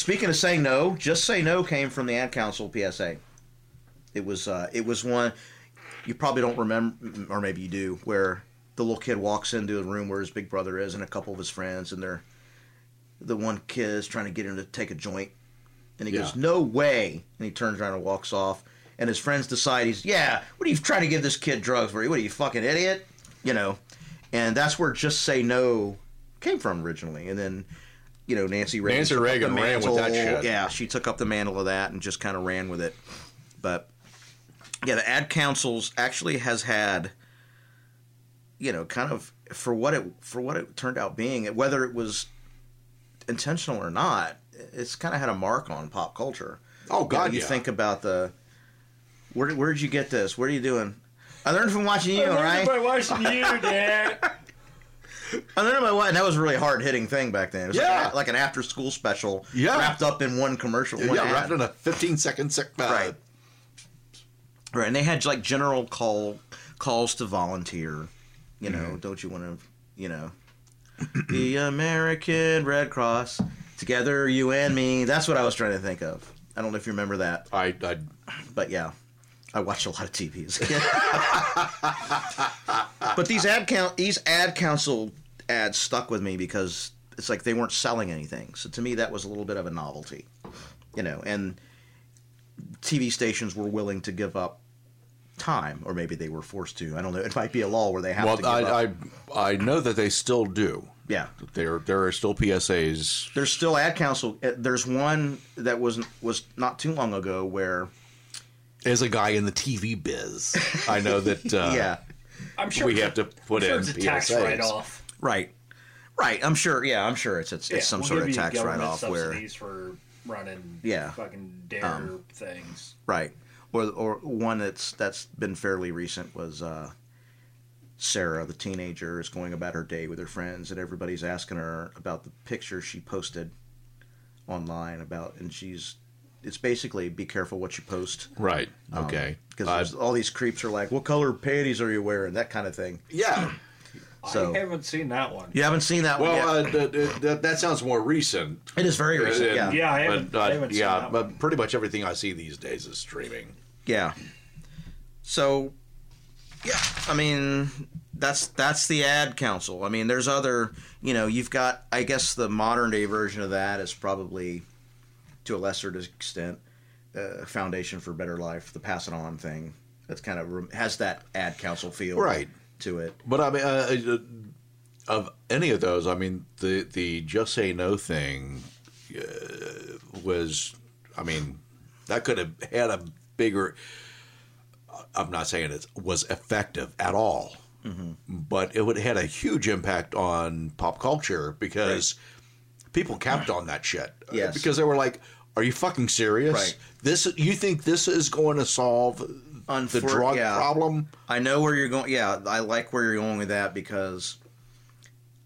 Speaking of saying no, just say no came from the ad council PSA. It was uh, it was one you probably don't remember, or maybe you do, where the little kid walks into a room where his big brother is and a couple of his friends, and they're the one kid is trying to get him to take a joint, and he Yeah. goes, "No way!" and he turns around and walks off. And his friends decide he's, yeah, what are you trying to give this kid drugs for? What are you fucking idiot? You know, and that's where just say no came from originally, and then. You know, Nancy Reagan. Nancy took up the Reagan ran with that shit. Yeah, she took up the mantle of that and just kind of ran with it. But yeah, the ad councils actually has had, you know, kind of for what it for what it turned out being, whether it was intentional or not, it's kind of had a mark on pop culture. Oh You know, God, you yeah. think about the where did- where did you get this? What are you doing? I learned from watching you, I learned right? by watching you, Dad. I learned my and that was a really hard hitting thing back then. It was Yeah. like, a- like an after school special, Yeah. wrapped up in one commercial. one yeah, ad. wrapped in a 15 second sec. Right. Right, and they had like general call calls to volunteer. You know, Mm-hmm. don't you want to? You know, the American Red Cross together, you and me. That's what I was trying to think of. I don't know if you remember that, I, I but yeah, I watched a lot of TVs. but these ad count, these ad council ads stuck with me because it's like they weren't selling anything. So to me, that was a little bit of a novelty, you know. And TV stations were willing to give up time, or maybe they were forced to. I don't know. It might be a law where they have to. well, I, I I know that they still do. yeah. There there are still PSAs. There's still ad council. uh, There's one that was was not too long ago where As a guy in the TV biz, I know that uh, yeah. I'm sure we have to put I'm sure in it's a tax PSAs. write-off. Right. Right. I'm sure. Yeah, I'm sure it's it's, Yeah, it's some we'll sort give of tax government write off where subsidies for running Yeah. fucking dare things. right. or or one that's that's been fairly recent was uh, Sarah, the teenager, is going about her day with her friends, and everybody's asking her about the picture she posted online about, and she's it's basically be careful what you post Right. Okay. because all these creeps are like, what color panties are you wearing? That kind of thing. yeah. So I haven't seen that one. you haven't seen that one Well, uh, th- th- that, that sounds more recent. it is very recent. Uh, yeah, Yeah, I haven't, but, uh, I haven't seen yeah, that one. but pretty much everything I see these days is streaming. Yeah. So, yeah, I mean, that's that's the ad council. I mean, there's other, you know, you've got, I guess, the modern day version of that is probably, to a lesser extent, uh, Foundation for Better Life, the Pass It On thing. That's kind of has that ad council feel, Right. To it. But I mean, uh, uh, of any of those, I mean, the the just say no thing uh, was, I mean, that could have had a bigger. I'm not saying it was effective at all, but it would had a huge impact on pop culture because people capped on that shit. Yes. because they were like, "Are you fucking serious? Right. This you think this is going to solve the drug yeah. problem?" I know where you're going. Yeah, I like where you're going with that because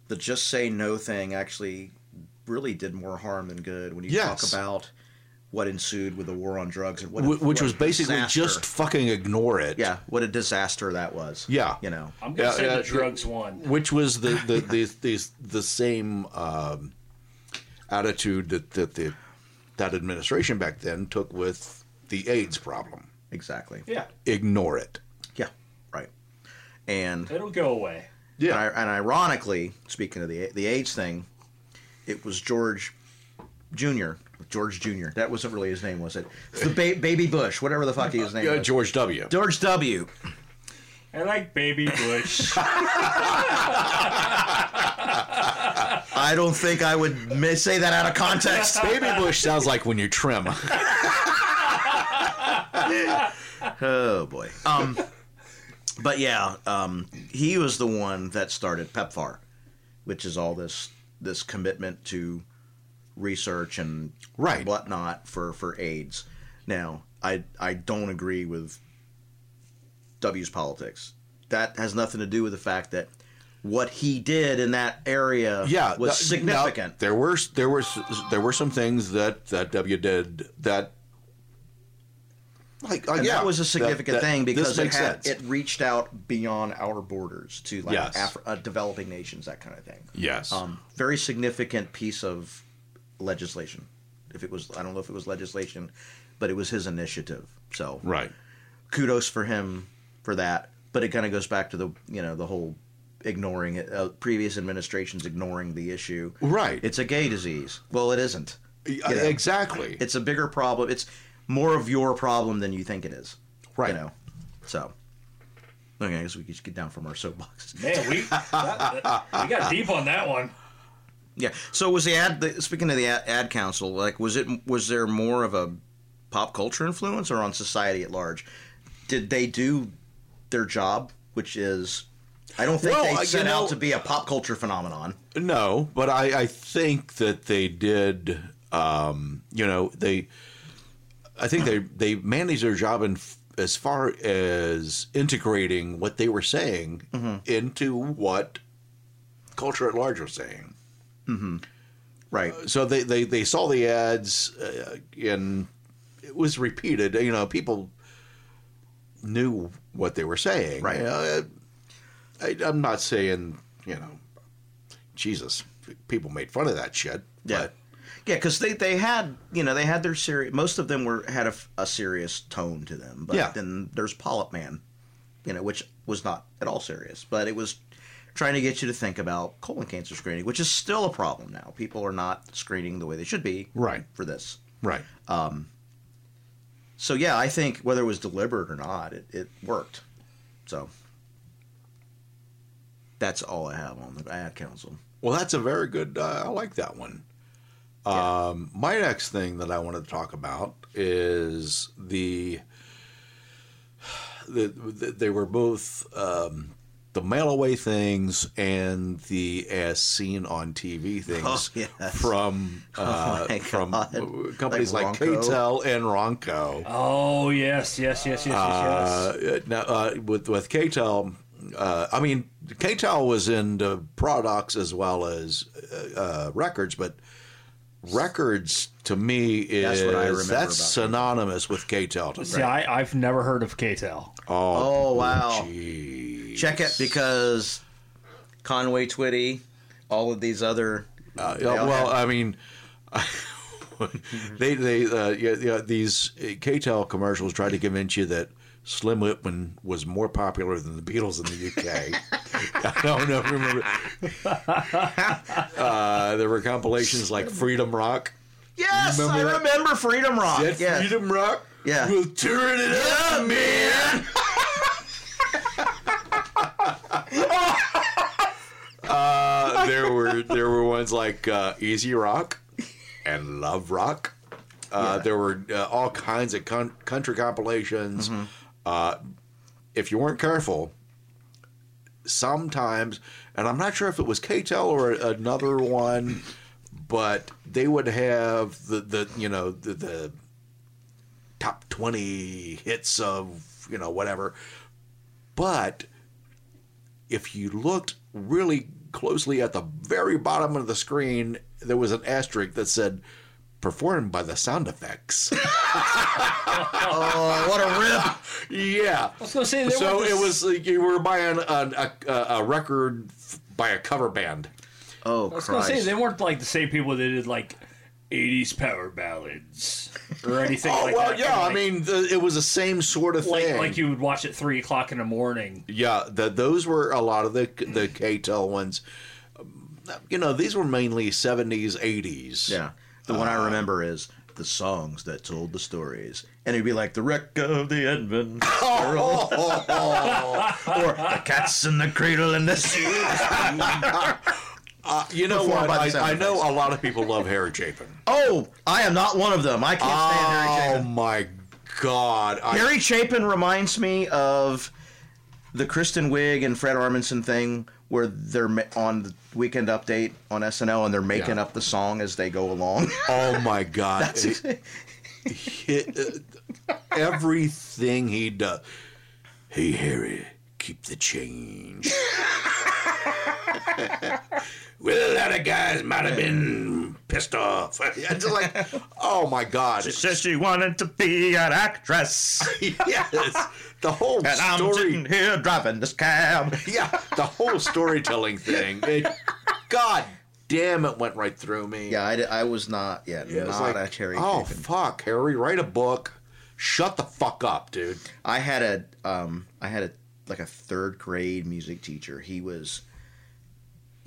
the just say no thing actually really did more harm than good when you Yes. talk about what ensued with the war on drugs and what, Wh- which what was basically disaster- just fucking ignore it. yeah, what a disaster that was. Yeah. you know, I'm gonna Yeah, say yeah, the drugs won, Which was the the the the, the same um, attitude that that the that administration back then took with the AIDS problem. Exactly. Yeah, Ignore it. Yeah, right. And it'll go away. and, I, and ironically, speaking of the the AIDS thing, it was George Junior. George Junior. That wasn't really his name, was it? It's the ba- baby Bush, whatever the fuck his name Yeah, was. George W. George W. I like Baby Bush. I don't think I would mi- say that out of context. Baby Bush sounds like when you trim. oh boy. Um, but yeah, um, he was the one that started PEPFAR, which is all this this commitment to research and Right. whatnot for for AIDS. Now, I I don't agree with W's politics. That has nothing to do with the fact that what he did in that area Yeah, was th- now, significant. there were there were there were some things that that W did that. Like, uh, yeah, that was a significant that- that- thing because it, had, it reached out beyond our borders to like Yes. Afri- uh, developing nations, that kind of thing. yes, Um, very significant piece of legislation. If it was, I don't know if it was legislation, but it was his initiative. So right. kudos for him for that. But it kind of goes back to the you know the whole ignoring it, uh, previous administrations ignoring the issue. Right. It's a gay disease. Well, it isn't. Yeah, know, exactly. It's a bigger problem. It's more of your problem than you think it is. Right. You know. So. Okay, I guess we could just get down from our soapboxes. Man, we that, that- we got deep on that one. Yeah. So was the ad? The, speaking of the ad, ad council, like was it was there more of a pop culture influence or on society at large? Did they do their job, which is, I don't think Well, they I- you set know- out to be a pop culture phenomenon. No, but I, I think that they did. Um, you know, they. I think they they managed their job in f- as far as integrating what they were saying into what culture at large was saying. Right. So they they, they saw the ads, uh, and it was repeated. You know, people knew what they were saying. Right. Uh, I, I'm not saying you know, Jesus, people made fun of that shit. Yeah. But Yeah, because they, they had you know they had their serious. Most of them were had a, a serious tone to them. But Yeah. then there's Polyp Man, you know, which was not at all serious, but it was trying to get you to think about colon cancer screening, which is still a problem now. People are not screening the way they should be. Right. For this. right. So yeah, I think whether it was deliberate or not, it, it worked. So that's all I have on the ad council. Well, that's a very good. Uh, I like that one. Um, my next thing that I wanted to talk about is the, the, the they were both um, the mail away things and the as seen on TV things Oh, yes. from uh, my from companies like, Like Ronco. KTEL and Ronco. Oh yes, yes, yes, yes, yes, yes. Uh, now uh, with with KTEL, uh, I mean KTEL was into products as well as uh, uh, records, but records to me is That's what I that's synonymous with KTEL. To. See, I, I've never heard of KTEL. Oh, oh wow. geez. Check it because Conway Twitty, all of these other. Uh, they well, have- I mean, they they uh, yeah, yeah, these KTEL commercials try to convince you that Slim Whitman was more popular than the Beatles in the UK. I don't know. Remember, uh, there were compilations like Freedom Rock. yes, remember I that? remember Freedom Rock. That yes. Freedom Rock. Yeah. we'll turn it up, man. uh, there were there were ones like uh, Easy Rock and Love Rock. Uh, Yeah. There were uh, all kinds of con- country compilations. Uh, if you weren't careful, sometimes, and I'm not sure if it was KTEL or another one, but they would have the, the you know the, the top 20 hits of you know whatever. But if you looked really closely at the very bottom of the screen there was an asterisk that said performed by the sound effects Oh, what a rip! yeah I was gonna say so was it was like you were buying a, a, a record by a cover band Oh, I was Christ. gonna say they weren't like the same people that did like '80s power ballads or anything oh like well that. yeah Kinda i mean the, it was the same sort of like thing like you would watch at three o'clock in the morning. Yeah, the, those were a lot of the the KTEL ones. Um, You know, these were mainly seventies, eighties. Yeah. The one I remember is the songs that told the stories. And it'd be like the wreck of the Edmund Sparrow. or the cats in the cradle and the sea. Uh, you know Performed what? by the I, I know a lot of people love Harry Chapin. Oh, I am not one of them. I can't stand Harry Chapin. Oh my God! I, Harry Chapin reminds me of the Kristen Wiig and Fred Armisen thing where they're ma- on the Weekend Update on SNL and they're making Yeah. up the song as they go along. oh my God! He- uh, everything he does. Hey Harry, keep the change. well, a lot of guys might have been pissed off. It's like, oh my God! She said she wanted to be an actress. yes, the whole And I'm sitting here driving this cab. Yeah, the whole storytelling thing. It, God damn, it went right through me. Yeah, I, I was not, yeah, It was not like, a Harry oh Chapin. fuck, Harry, write a book. Shut the fuck up, dude. I had a, um, I had a like a third grade music teacher. He was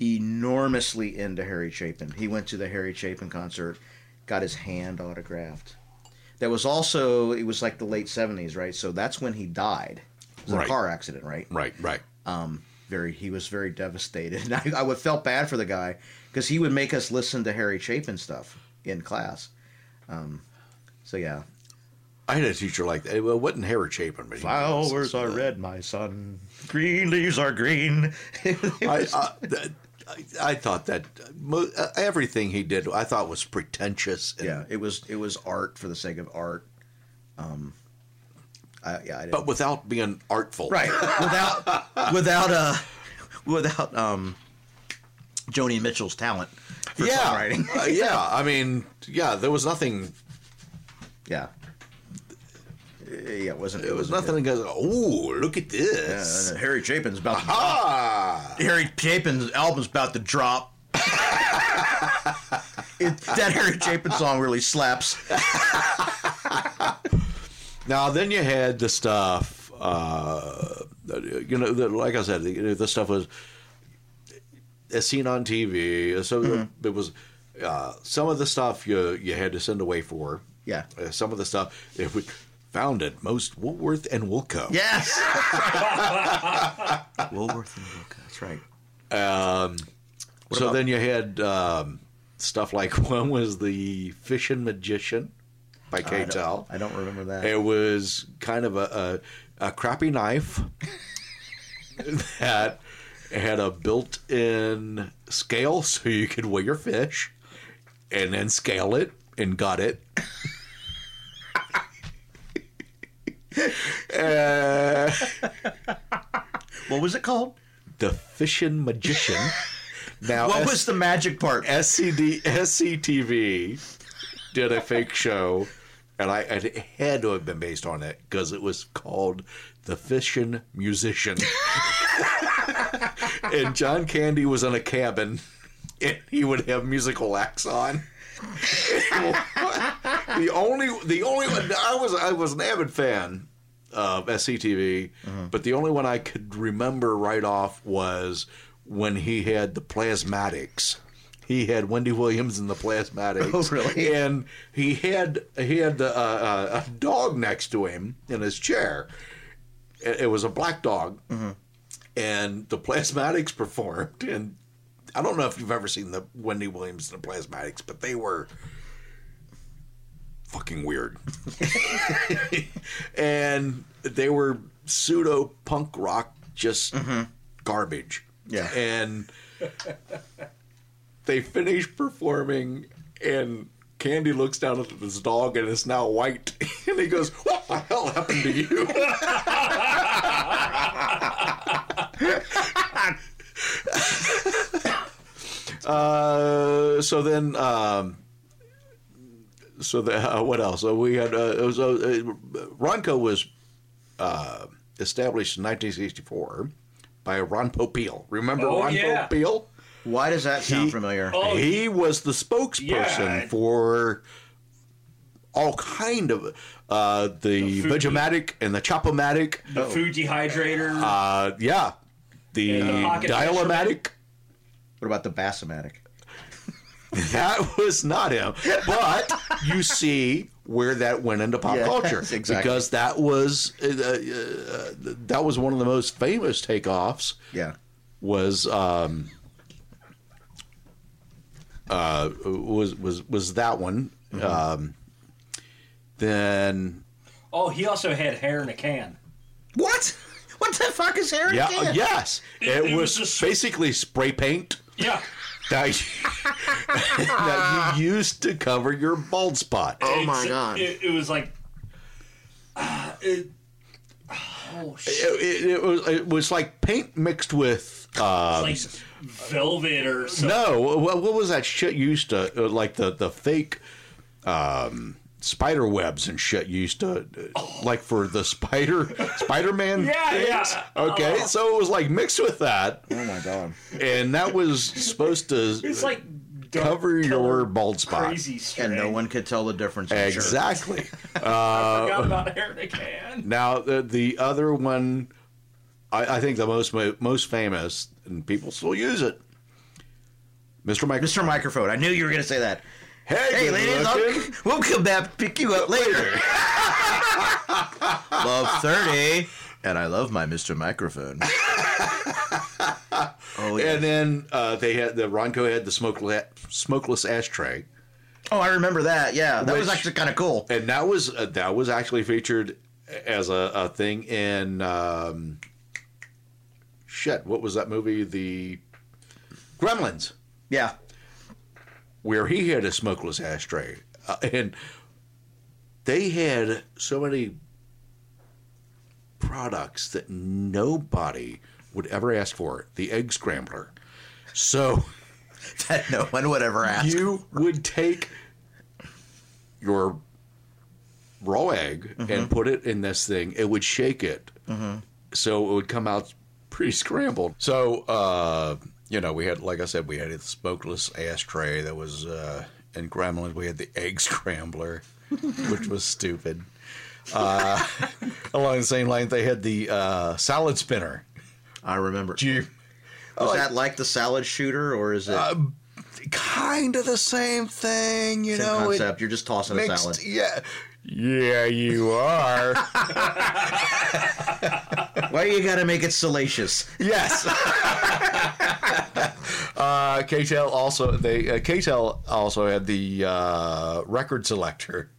enormously into Harry Chapin. He went to the Harry Chapin concert, got his hand autographed. There was also it was like the late seventies, right? So that's when he died. It was Right. a car accident, right? Right, right. um, very he was very devastated. And I, I would felt bad for the guy because he would make us listen to Harry Chapin stuff in class. Um, so yeah, I had a teacher like that. Well, it wasn't Harry Chapin, but was. flowers are red, my son. Green leaves are green. I, uh, that- I, I thought that uh, everything he did, I thought was pretentious. And, yeah, it was it was art for the sake of art. Um, I, yeah, I but without being artful. right without without uh without um Joni Mitchell's talent for Yeah. songwriting. Uh, yeah. I mean, yeah. There was nothing. yeah. Yeah, it wasn't. It was wasn't nothing that goes. Oh, look at this. Uh, Harry Chapin's about to Ah. Harry Chapin's album's about to drop. it, that Harry Chapin song really slaps. Now, then you had the stuff, uh, you know, the, like I said, the, the stuff was as seen on TV. So Mm-hmm. it was uh, some of the stuff you you had to send away for. Yeah. Uh, some of the stuff it was found at most Woolworth and Woolco. Yes. Woolworth and Woolco. That's right. Um, so about- then you had um, stuff like one was the Fishin' Magician by I KTEL. don't, I don't remember that. It was kind of a, a, a crappy knife that had a built-in scale so you could weigh your fish and then scale it and gut it. Uh, What was it called? the Fishing Magician. Now, What S- was the magic part? SCD SCTV did a fake show, and I it had to have been based on it because it was called the Fishing Musician. and John Candy was in a cabin, and he would have musical acts on. the only the only one I was I was an avid fan of SCTV, but the only one I could remember right off was when he had the plasmatics. He had Wendy Williams and the plasmatics. Oh, really? And he had he had uh, uh, a dog next to him in his chair. It, it was a black dog, and the plasmatics performed. And I don't know if you've ever seen the Wendy Williams and the plasmatics, but they were fucking weird. and they were pseudo punk rock, just garbage. Yeah. And they finished performing, and Candy looks down at this dog, and it's now white. and he goes, What the hell happened to you? uh, so then. Um, so the, uh, what else? So we had uh, it was uh, uh, Ronco was uh, established in 1964 by Ron Popeil. Remember Oh, Ron yeah. Popeil? Why does that sound He- familiar? Oh, he was the spokesperson Yeah. for all kind of uh, the The food- Vegomatic and the Chopomatic. the food dehydrator. Uh, yeah, the And the Dialomatic. What about the Bassomatic? That was not him. But you see where that went into pop Yes, culture exactly. because that was uh, uh, that was one of the most famous takeoffs. Yeah. Was um, uh, was was was that one? Mm-hmm. Um, then oh, he also had hair in a can. What? What the fuck is Harry? yeah, Can? yes, It- it, it was, was just- basically spray paint. Yeah. That, that you used to cover your bald spot. Oh my God. It, it was like. Uh, it, oh shit! It, it, it was it was like paint mixed with uh, like velvet or something. no what, what was that shit used to uh, like the the fake um, spider webs and shit you used to uh, like for the spider Spider Man Yeah, things. yeah. Okay, Oh. so it was like mixed with that, Oh my god. and that was supposed to It's like cover your bald spot. Crazy string. And no one could tell the difference. I'm sure. Exactly. I forgot about hair in can. Now the the other one, I, I think the most most famous, and people still use it. Mr. Mike. Mr. Microphone. I knew you were going to say that. Hey, Hey, ladies, looking. I'll, we'll come back pick you up later. love 30. And I love my Mr. Microphone. oh, yeah. And then uh, they had the Ronco had the smokeless smokeless ashtray, oh, I remember that. Yeah, that was actually kind of cool. and that was uh, that was actually featured as a, a thing in um, shit. What was that movie? The Gremlins. Yeah. Where he had a smokeless ashtray, uh, and they had so many products that nobody would ever ask for. The egg scrambler. So That no one would ever ask. you would take your raw egg and put it in this thing. It would shake it, so it would come out pretty scrambled. So uh, you know, we had, like I said, we had the smokeless ashtray that was uh, in Gremlins. We had the egg scrambler, which was stupid. Uh, along the same line, they had the uh, salad spinner. I remember. Do you? Was that like the salad shooter, or is it Kind of the same thing, you same know. concept? You're just tossing a salad. Yeah. Yeah, you are. Why you got to make it salacious? yes. uh, KTEL also they uh, KTEL also had the uh, record selector.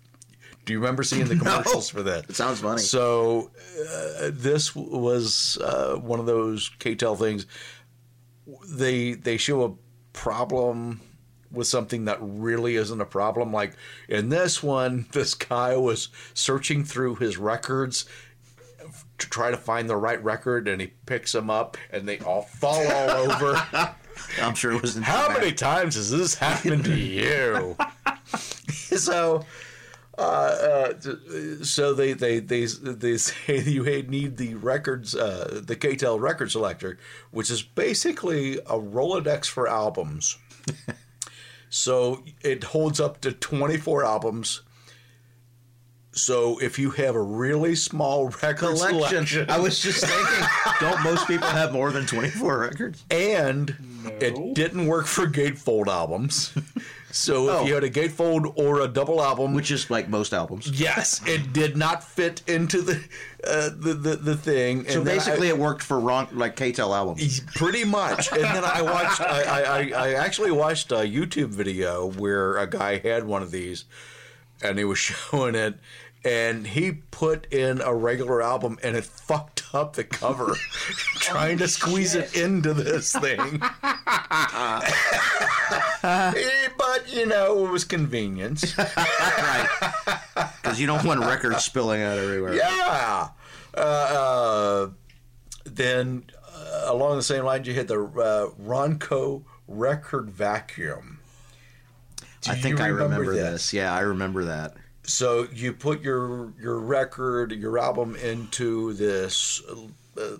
Do you remember seeing the commercials for that? It sounds funny. So uh, this was uh, one of those KTEL things. They they show a problem with something that really isn't a problem. Like in this one, this guy was searching through his records to try to find the right record, and he picks them up, and they all fall all over. I'm sure it was. in How many times has this happened to you? so, uh, uh, so they they they they say you need the records, uh, the KTEL record selector, which is basically a Rolodex for albums. So it holds up to 24 albums. So if you have a really small record collection? selection, I was just thinking. don't most people have more than 24 records? and No. it didn't work for gatefold albums. So if Oh. you had a gatefold or a double album, Which is like most albums. yes, it did not fit into the uh, the, the the thing. So And basically, I- it worked for Ron, like KTEL albums. pretty much. And then I watched. I, I- I actually watched a YouTube video where a guy had one of these, and he was showing it. And he put in a regular album, and it fucked up the cover, trying to squeeze it into this thing. Eh, but you know, it was convenience. right. Because you don't want records spilling out everywhere. Yeah. Uh, uh, then uh, along the same lines, you hit the uh, Ronco record vacuum. Do I think I remember this. Yeah, I remember that. So you put your your record, your album into this uh,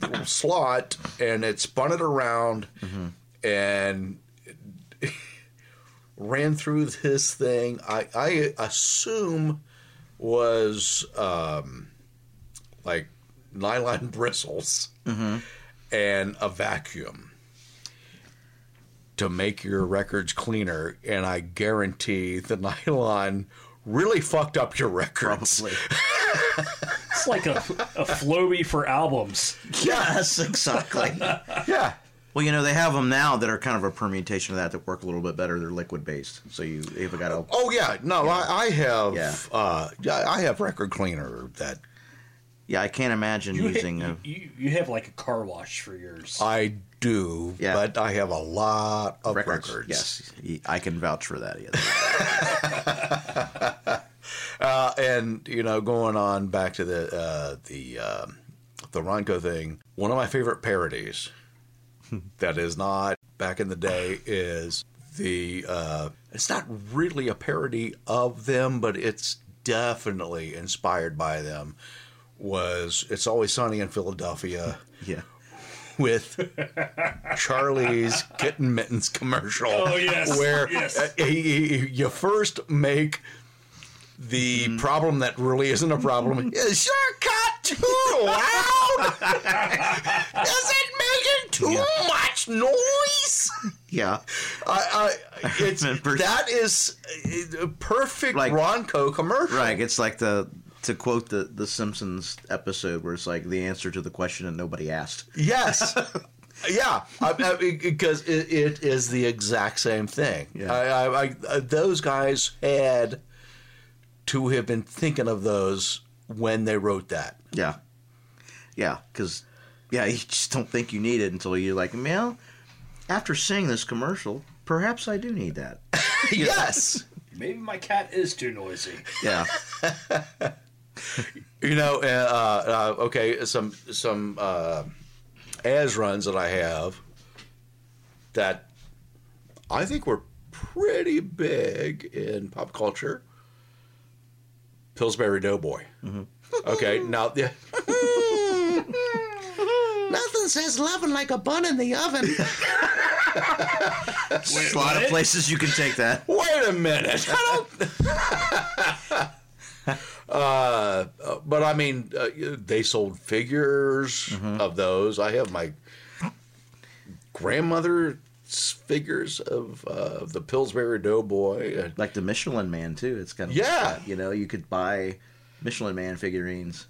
little slot, and it spun it around, and ran through this thing. I, I assume was um, like nylon bristles and a vacuum to make your records cleaner. And I guarantee the nylon really fucked up your records. Probably. It's like a, a Flowbee for albums. yes, exactly. Yeah. Well, you know, they have them now that are kind of a permutation of that that work a little bit better. They're liquid based, so you you've got a Oh yeah, no, I, I have. Yeah. Uh, yeah, I have record cleaner that yeah. I can't imagine You, using ha- a you, you have like a car wash for yours. I do, Yeah. but I have a lot of records. records. Yes, I can vouch for that. Yes. Uh, and you know, going on back to the uh, the um, the Ronco thing, one of my favorite parodies that is not back in the day is the. Uh, it's not really a parody of them, but it's definitely inspired by them. Was it's always sunny in Philadelphia? yeah. With Charlie's kitten mittens commercial. Oh, yes, where yes. uh, he- he- you first make the Mm-hmm. problem that really isn't a problem. Is your cut too loud? Is it making too Yeah. much noise? Yeah. I, I, it's remember. that is a perfect Like- Ronco commercial. Right. It's like the to quote the the Simpsons episode where it's like the answer to the question that nobody asked. Yes. yeah, I, I, because it, it is the exact same thing. Yeah. I, I, I, uh, those guys had to have been thinking of those when they wrote that. Yeah. Yeah. Because yeah, you just don't think you need it until you're like, well, after seeing this commercial, perhaps I do need that. yes. Maybe my cat is too noisy. Yeah. You know, uh, uh, okay, some some uh, as runs that I have that I think were pretty big in pop culture. Pillsbury Doughboy. Okay, now the. Nothing says loving like a bun in the oven. There's a lot of places you can take that. Wait a minute. I don't. Uh, but I mean, uh, they sold figures of those. I have my grandmother's figures of uh, the Pillsbury Doughboy. Uh, Like the Michelin Man too. It's kind of Yeah. like you know, you could buy Michelin Man figurines.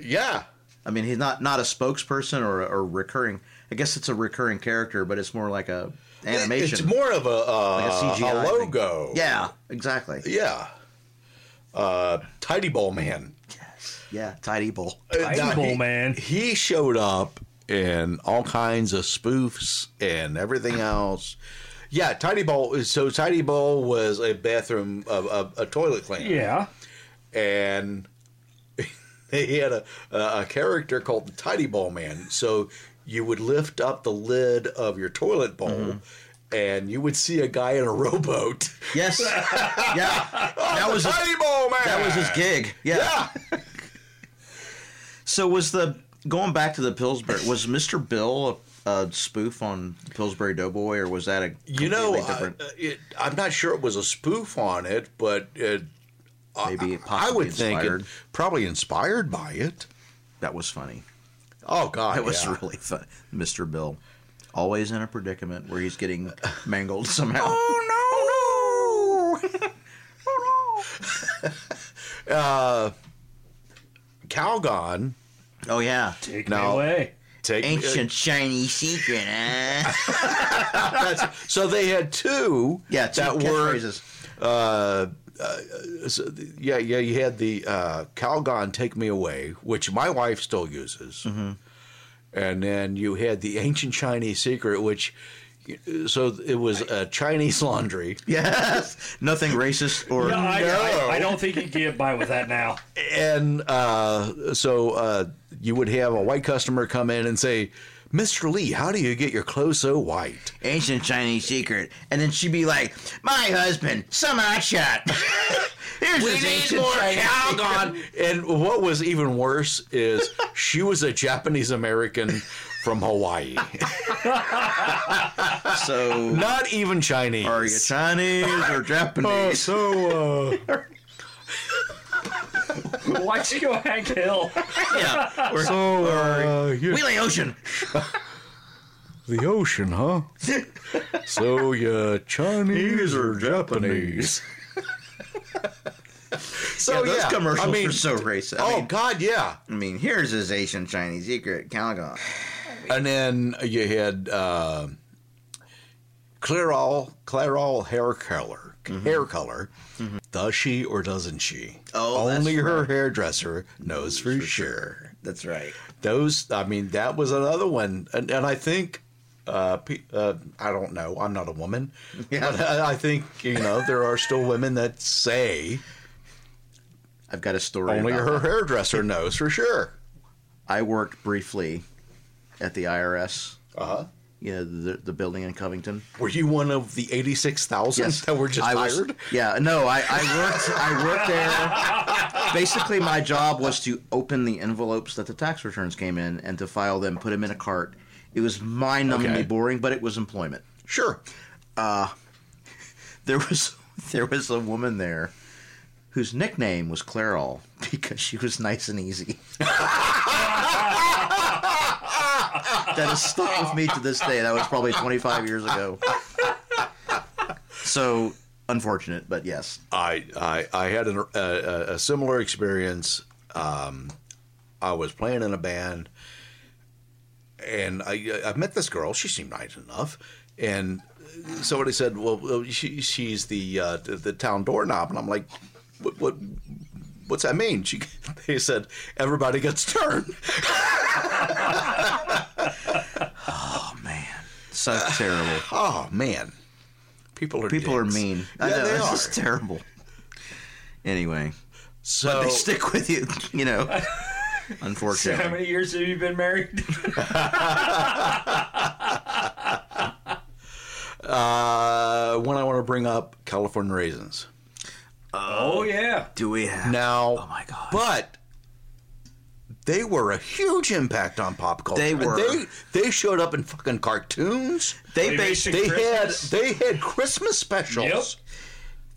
yeah, I mean, he's not not a spokesperson or or recurring. I guess it's a recurring character, but it's more like a animation. It's more of a, uh, Like a CGI a thing. logo. Yeah, exactly. Yeah. Uh, Tidy Bowl Man. Yes, Yeah, tidy bowl. Tidy Now, Bowl he- Man. He showed up in all kinds of spoofs and everything else. Yeah, Tidy Bowl. So Tidy Bowl was a bathroom, a, a, a toilet cleaner. Yeah. and he had a, a, a character called the Tidy Bowl Man. So you would lift up the lid of your toilet bowl. And you would see a guy in a rowboat. Yes. yeah. That was his, that was his gig. Yeah. Yeah. So was the going back to the Pillsbury? Was Mr. Bill a, a spoof on Pillsbury Doughboy, or was that a You know, completely uh, different? it, I'm not sure it was a spoof on it, but it, maybe I possibly would think inspired. it, probably inspired by it. that was funny. Oh God, That was yeah. really fun. Mr. Bill, always in a predicament where he's getting mangled somehow. Oh no! No! uh, Calgon, Oh yeah, Take No. me away. take ancient Chinese secret. Huh? So they had two. yeah, two that were catchphrases. uh, uh, so the- yeah, yeah. You had the uh, Calgon "Take Me Away," which my wife still uses, Mm-hmm. And then you had the ancient Chinese secret, which so it was a Chinese laundry, Yes, nothing racist or No, I, No. I, I don't think you can get by with that now. and uh, so uh, you would have a white customer come in and say. Mr. Lee, how do you get your clothes so white? ancient Chinese secret, and then she'd be like, "My husband, some hot shot. Here's We need more Calgon. And what was even worse is she was a Japanese American from Hawaii, So, not even Chinese. are you Chinese or Japanese? so uh, Why'd you go Hank Hill? yeah, or, so uh, you- Wheelie Ocean. the ocean, huh? so you Chinese or Japanese? so yeah, those commercials I mean, are so racist. I oh mean, God, yeah. I mean, here's his Asian Chinese secret, Calgon. And then you had uh, Clairol, Clairol hair color. Hair color. Does she or doesn't she? Oh, only her right. hairdresser knows for sure. That's right. Those, I mean, that was another one, and, and I think, uh, uh, I don't know, I'm not a woman, Yeah. but I, think you know there are still women that say I've got a story. only her that. hairdresser knows for sure. I worked briefly at the IRS. Uh huh. Yeah, the, the building in Covington. Were you one of the eighty-six thousand that were just I was- hired? Yeah, no, I, I worked. I worked there. Basically, my job was to open the envelopes that the tax returns came in and to file them, put them in a cart. It was mind-numbingly Okay. boring, but it was employment. Sure. There was there was a woman there whose nickname was Clairol because she was nice and easy. that has stuck with me to this day. That was probably 25 years ago. So unfortunate, but yes. I I, I had an, a, a, a similar experience. Um, I was playing in a band, and I I met this girl. She seemed nice enough, and somebody said, "Well, she, she's the, uh, the the town doorknob," and I'm like, "What?" what What's that mean? She, they said everybody gets turned. Oh man, so terrible. Oh man, people are People are dicks. mean. I Yeah, know, they it's are. just terrible. Anyway, So they stick with you, you know. So Unfortunately. how many years have you been married? uh, when I want to bring up California raisins. oh yeah. Do we have? Now, Oh my God. But they were a huge impact on pop culture. They were. They they showed up in fucking cartoons. They They basically basically- They had Christmas. they had Christmas specials. Yep.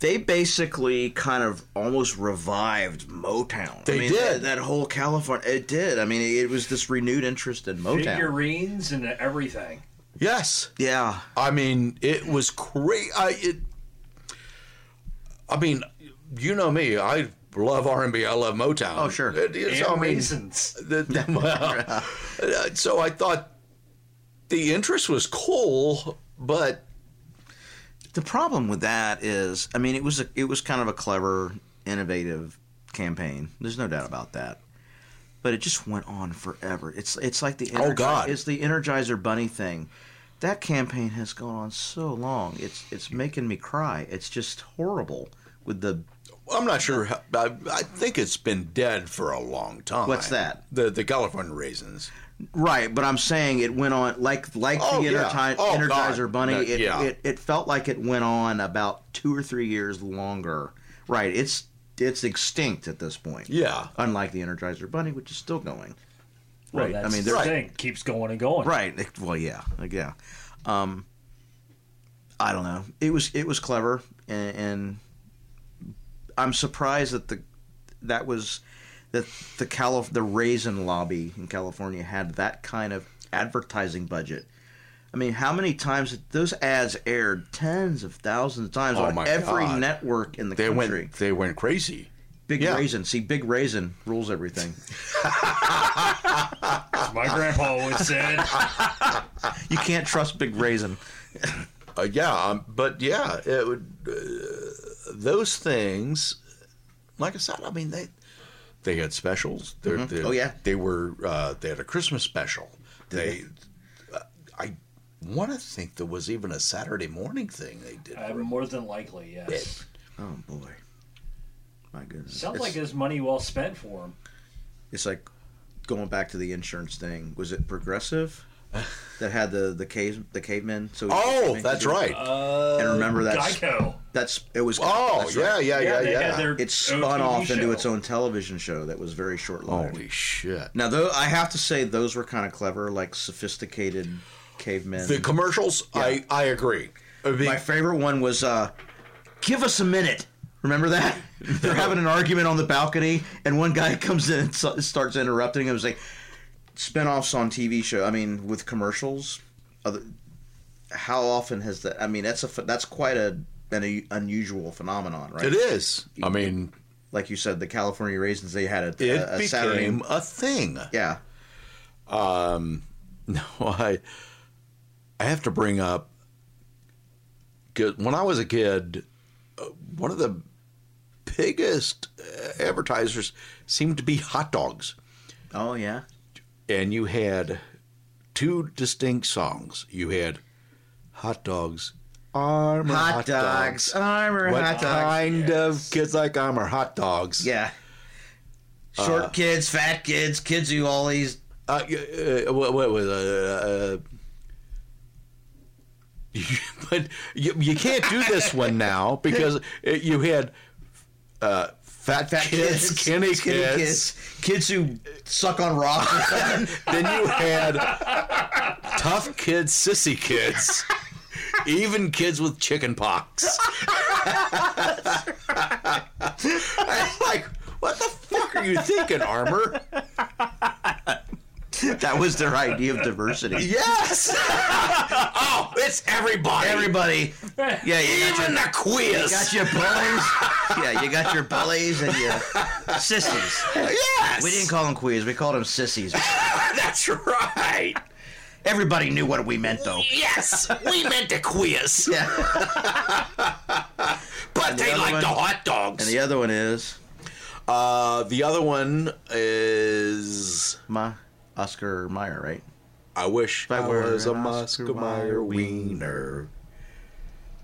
They basically kind of almost revived Motown. They I mean, did. that, that whole California. It did. I mean, it was this renewed interest in Motown. Figurines and everything. Yes. Yeah, I mean, it was great. I it. I mean, you know me. I love R and B. I love Motown. Oh, sure. It- it's- And I mean, raisins. the- well, uh, so I thought the interest was cool, but the problem with that is, I mean, it was a, it was kind of a clever innovative campaign. There's no doubt about that. But it just went on forever. It's it's like the Oh, God. it's the Energizer Bunny thing. That campaign has gone on so long. It's it's making me cry. It's just horrible with the I'm not sure. How, I, I think it's been dead for a long time. What's that? The the California raisins. Right, but I'm saying it went on like like Oh, the yeah. Energi- Oh, Energizer God. Bunny. No, it, yeah. it it felt like it went on about two or three years longer. Right, it's it's extinct at this point. Yeah. unlike the Energizer Bunny, which is still going. Well, Right, I mean, the they're- thing. Keeps going and going. Right. Well, yeah, like, yeah. Um, I don't know. It was it was clever, and, and I'm surprised that the that was that the Calif- the raisin lobby in California had that kind of advertising budget. I mean, how many times did those ads aired tens of thousands of times Oh, on my every God. network in the They country? went. They went crazy. Big yeah. raisin. See, big raisin rules everything. My grandpa always said. You can't trust big raisin. Uh, yeah, um, but yeah, it would. Uh, those things, like I said, I mean they they had specials. They're, they're- Oh, yeah. they were. Uh, they had a Christmas special. They, uh, I want to think there was even a Saturday morning thing they did. Uh, more than likely, yes. Oh boy, my goodness. Sounds it's, like it's money well spent for him. it's like going back to the insurance thing. Was it Progressive that had the the cave the cavemen? So oh, that's right. Uh, And remember that- Geico. That's it was. oh, that's yeah, right. yeah, yeah, they yeah. It spun OTV off into its own television show that was very short lived. Holy shit! Now, though, I have to say those were kind of clever, like sophisticated cavemen. The commercials, I I agree. I mean, My favorite one was uh, "Give us a minute." Remember that? They're having an argument on the balcony, and one guy comes in and starts interrupting. It was like spinoffs on TV show. I mean, with commercials. Other, how often has that? I mean, that's a that's quite a an unusual phenomenon, right? it is. I mean, Like you said, the California raisins. They had a, it a, a became Saturday. a thing. Yeah. Um, No, I I have to bring up when I was a kid, uh, one of the biggest uh, advertisers seemed to be hot dogs, Oh yeah. And you had two distinct songs. You had hot dogs, Armour Hot, dogs, Armour What hot dogs. kind of kids like Armour hot dogs? Yeah. Short kids, fat kids, kids who always Uh, uh, what, what was uh, uh, but you, you can't do this one now because you had uh, fat, fat kids, kids, skinny, skinny kids. kids, kids who suck on rocks. Then you had tough kids, sissy kids, even kids with chicken pox. I'm like, what the fuck are you thinking, Armour? that was their idea of diversity. Yes. oh, it's everybody. Everybody, yeah, Even your, the quiz. you got your bullies. yeah, you got your bullies and your sissies. yes. We didn't call them queers. We called them sissies. That's right. Everybody knew what we meant, though. Yes, we meant the quiz, Yeah. but the they like the hot dogs. And the other one is uh, the other one is my Oscar Mayer, right? I wish I I was a Oscar Oscar Mayer wiener.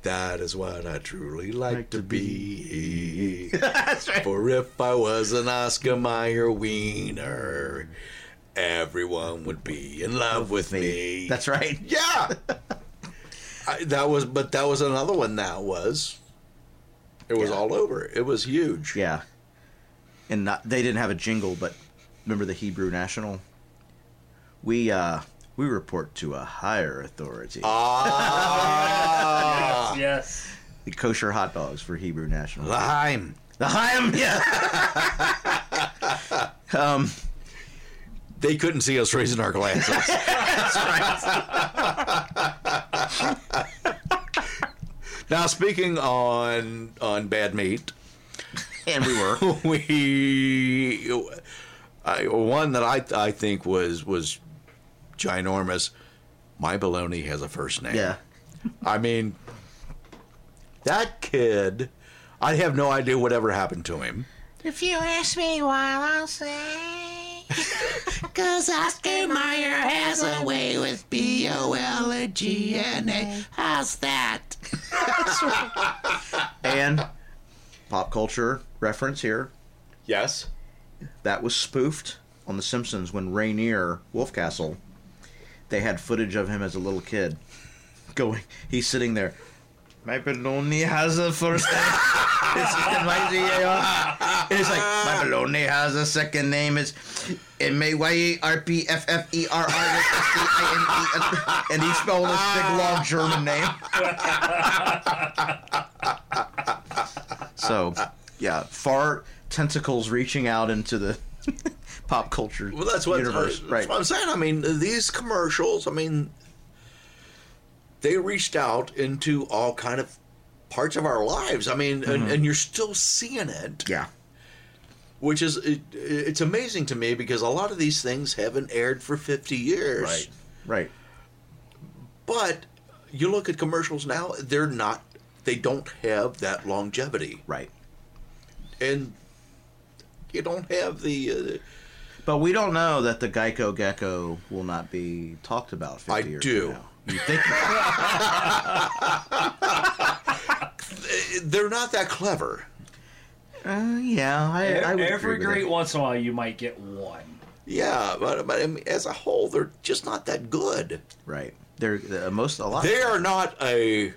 That is what I truly like, Like to to be. That's right. For if I was an Oscar Mayer wiener, everyone would be in love with me. That's right. Yeah. I, that was, but that was another one that was. It was Yeah. all over. It was huge. Yeah. And not, they didn't have a jingle, but remember the Hebrew National? We uh we report to a higher authority. Ah, Yes. The kosher hot dogs for Hebrew National. lime. The Chaim, yeah. um, They couldn't see us raising our glasses. now, speaking on on bad meat, and we were. we I, one that I I think was was ginormous. My baloney has a first name. Yeah. I mean, that kid, I have no idea whatever happened to him. If you ask me why, I'll say. Cause Oscar Mayer has a way with B O L and G N A. How's that? And pop culture reference here. Yes. That was spoofed on The Simpsons when Rainier Wolfcastle. They had footage of him as a little kid, going. He's sitting there. My baloney has a first name. it's, it's like my baloney has a second name. It's M A Y A R P F F E R I S T I N E, and he spelled this big long German name. so, yeah, far tentacles reaching out into the pop culture Well, that's what, universe, that's right? what I'm saying. I mean, these commercials. I mean, they reached out into all kind of parts of our lives. I mean, and, mm-hmm. and you're still seeing it. Yeah, which is it, it's amazing to me because a lot of these things haven't aired for 50 years right, right. but you look at commercials now they're not they don't have that longevity Right. and you don't have the uh, But we don't know that the Geico Gecko will not be talked about 50 I years do. now. You think? they're not that clever uh, yeah, I, I would Every agree great once in a while, you might get one. yeah but, but I mean, as a whole they're just not that good Right. They're uh, most a lot. they are not a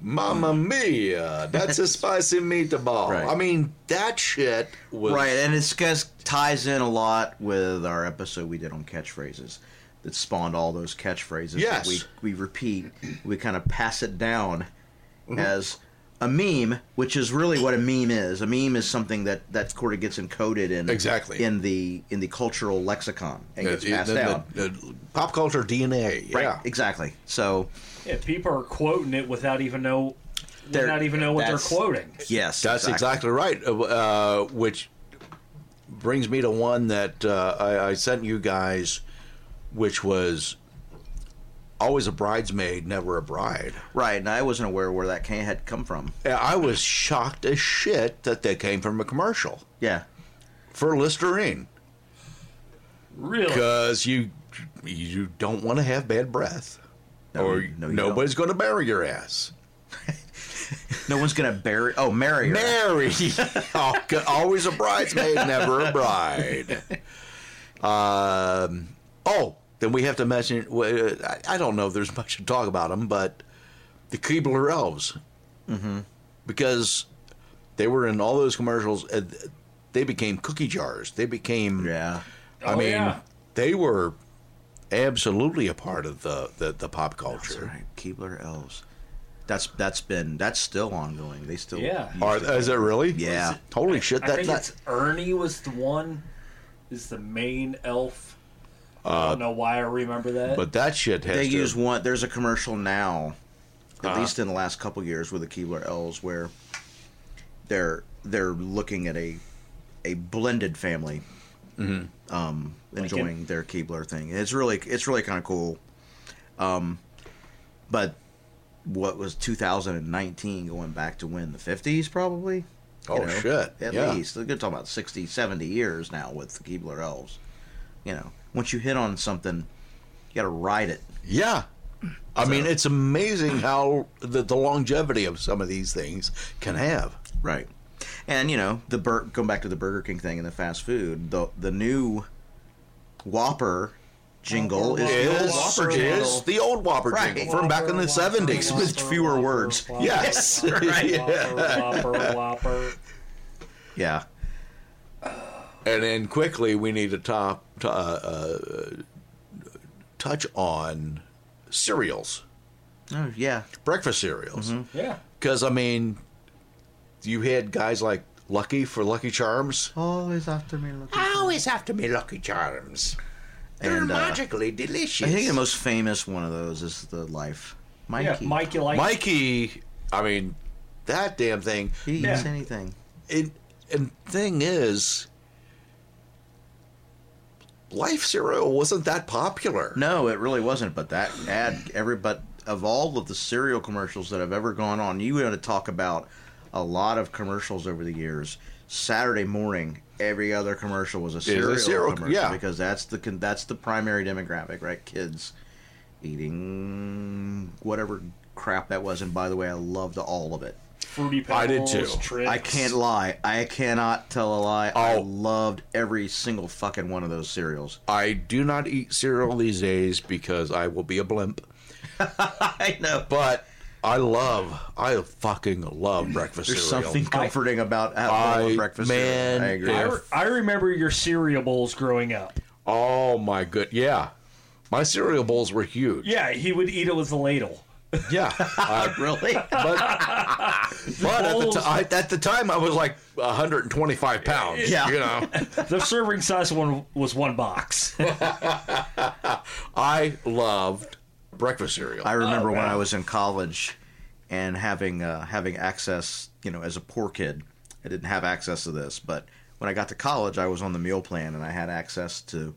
Mamma mia, that's a spicy meatball. Right. I mean, that shit was right, and it's because ties in a lot with our episode we did on catchphrases that spawned all those catchphrases. that Yes. we we repeat. We kind of pass it down Mm-hmm. as a meme, which is really what a meme is. A meme is something that that sort of gets encoded in Exactly. in the in the cultural lexicon and gets the- passed the- down. the- the pop culture DNA. Right, Yeah. exactly. So Yeah, people are quoting it without even know, They're- not even know what they're quoting. yes, That's exactly, right. Uh, uh, which brings me to one that uh, I, I sent you guys, which was always a bridesmaid, never a bride. right. And I wasn't aware where that came, had come from. I was shocked as shit that they came from a commercial Yeah, for Listerine Really? because you you don't want to have bad breath. No, or no, nobody's going to bury your ass. no one's gonna bury. Oh, marry her. Mary. Oh, Always a bridesmaid, never a bride. Um, oh, then we have to mention. I- I don't know if there's much to talk about them, but the Keebler elves. Mm-hmm. Because they were in all those commercials. They became cookie jars. They became. yeah. I Oh, mean, yeah. they were absolutely a part of the, the, the pop That's culture. right. Keebler elves. That's that's been that's still ongoing. They still Yeah. use Are, it. is it really? Yeah. Holy shit! I think that it's Ernie was the one, is the main elf. I don't know why I remember that. Uh, but that shit has they to, use one. There's a commercial now, at Uh-huh. least in the last couple years, with the Keebler elves, where they're they're looking at a a blended family, Mm-hmm. um, enjoying their Keebler thing. It's really it's really kind of cool. Um, but what was 2019 going back to when the 50s probably? Oh, shit. At Yeah. least they're talking about 60, 70 years now with the Keebler elves. You know, once you hit on something, you got to ride it. Yeah. I So- mean, it's amazing how the, the longevity of some of these things can have. Right. And you know, the bur- going back to the Burger King thing and the fast food, the the new Whopper jingle is the old Is, Whopper is jingle the old Whopper Right. jingle from back in the 70s. With fewer Whopper, words. Whopper, Yes. Whopper, Right. Whopper, Whopper, Whopper. Yeah. And then quickly, we need to top, to, uh, uh, touch on cereals, Oh yeah. breakfast cereals. Yeah. Because, I mean, you had guys like Lucky for Lucky Charms. Always after me looking. Always after me Lucky Charms. They're And, uh, magically delicious. I think the most famous one of those is the Life. Mikey. Yeah, Mike, you Mikey, I mean, that damn thing. He eats anything. And, and thing is, Life cereal wasn't that popular. No, it really wasn't. But that ad, every but of all of the cereal commercials that have ever gone on, you want to talk about a lot of commercials over the years. Saturday morning, every other commercial was a cereal, cereal, commercial yeah. because that's the con- that's the primary demographic, right? Kids eating whatever crap that was. And by the way, I loved all of it. Fruity Pebbles. I did too. Trix. I can't lie. I cannot tell a lie. I Oh. loved every single fucking one of those cereals. I do not eat cereal these days because I will be a blimp. I know. But I love, I fucking love breakfast There's cereal. something comforting about having I- a breakfast man, cereal. I agree. I, re- I remember your cereal bowls growing up. Oh my good, yeah. My cereal bowls were huge. Yeah, he would eat it with a ladle. Yeah, uh, really? but but at the, bowls- t- I, at the time I was like 125 pounds. Yeah. you know. The serving size one was one box. I loved breakfast cereal. I remember when. I was in college and having uh, having access, you know, as a poor kid, I didn't have access to this, but when I got to college, I was on the meal plan and I had access to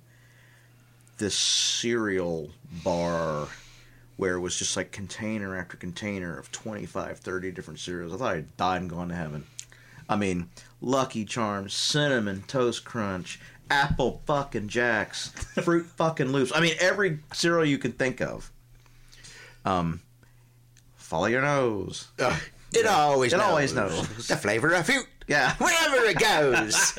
this cereal bar where it was just like container after container of 25, 30 different cereals. I thought I'd died and gone to heaven. I mean, Lucky Charms, Cinnamon Toast Crunch, Apple fucking Jacks, Froot fucking Loops. I mean, every cereal you can think of. Um, follow your nose. Uh, it always It knows. always knows. the flavor of fruit. Yeah. Wherever it goes.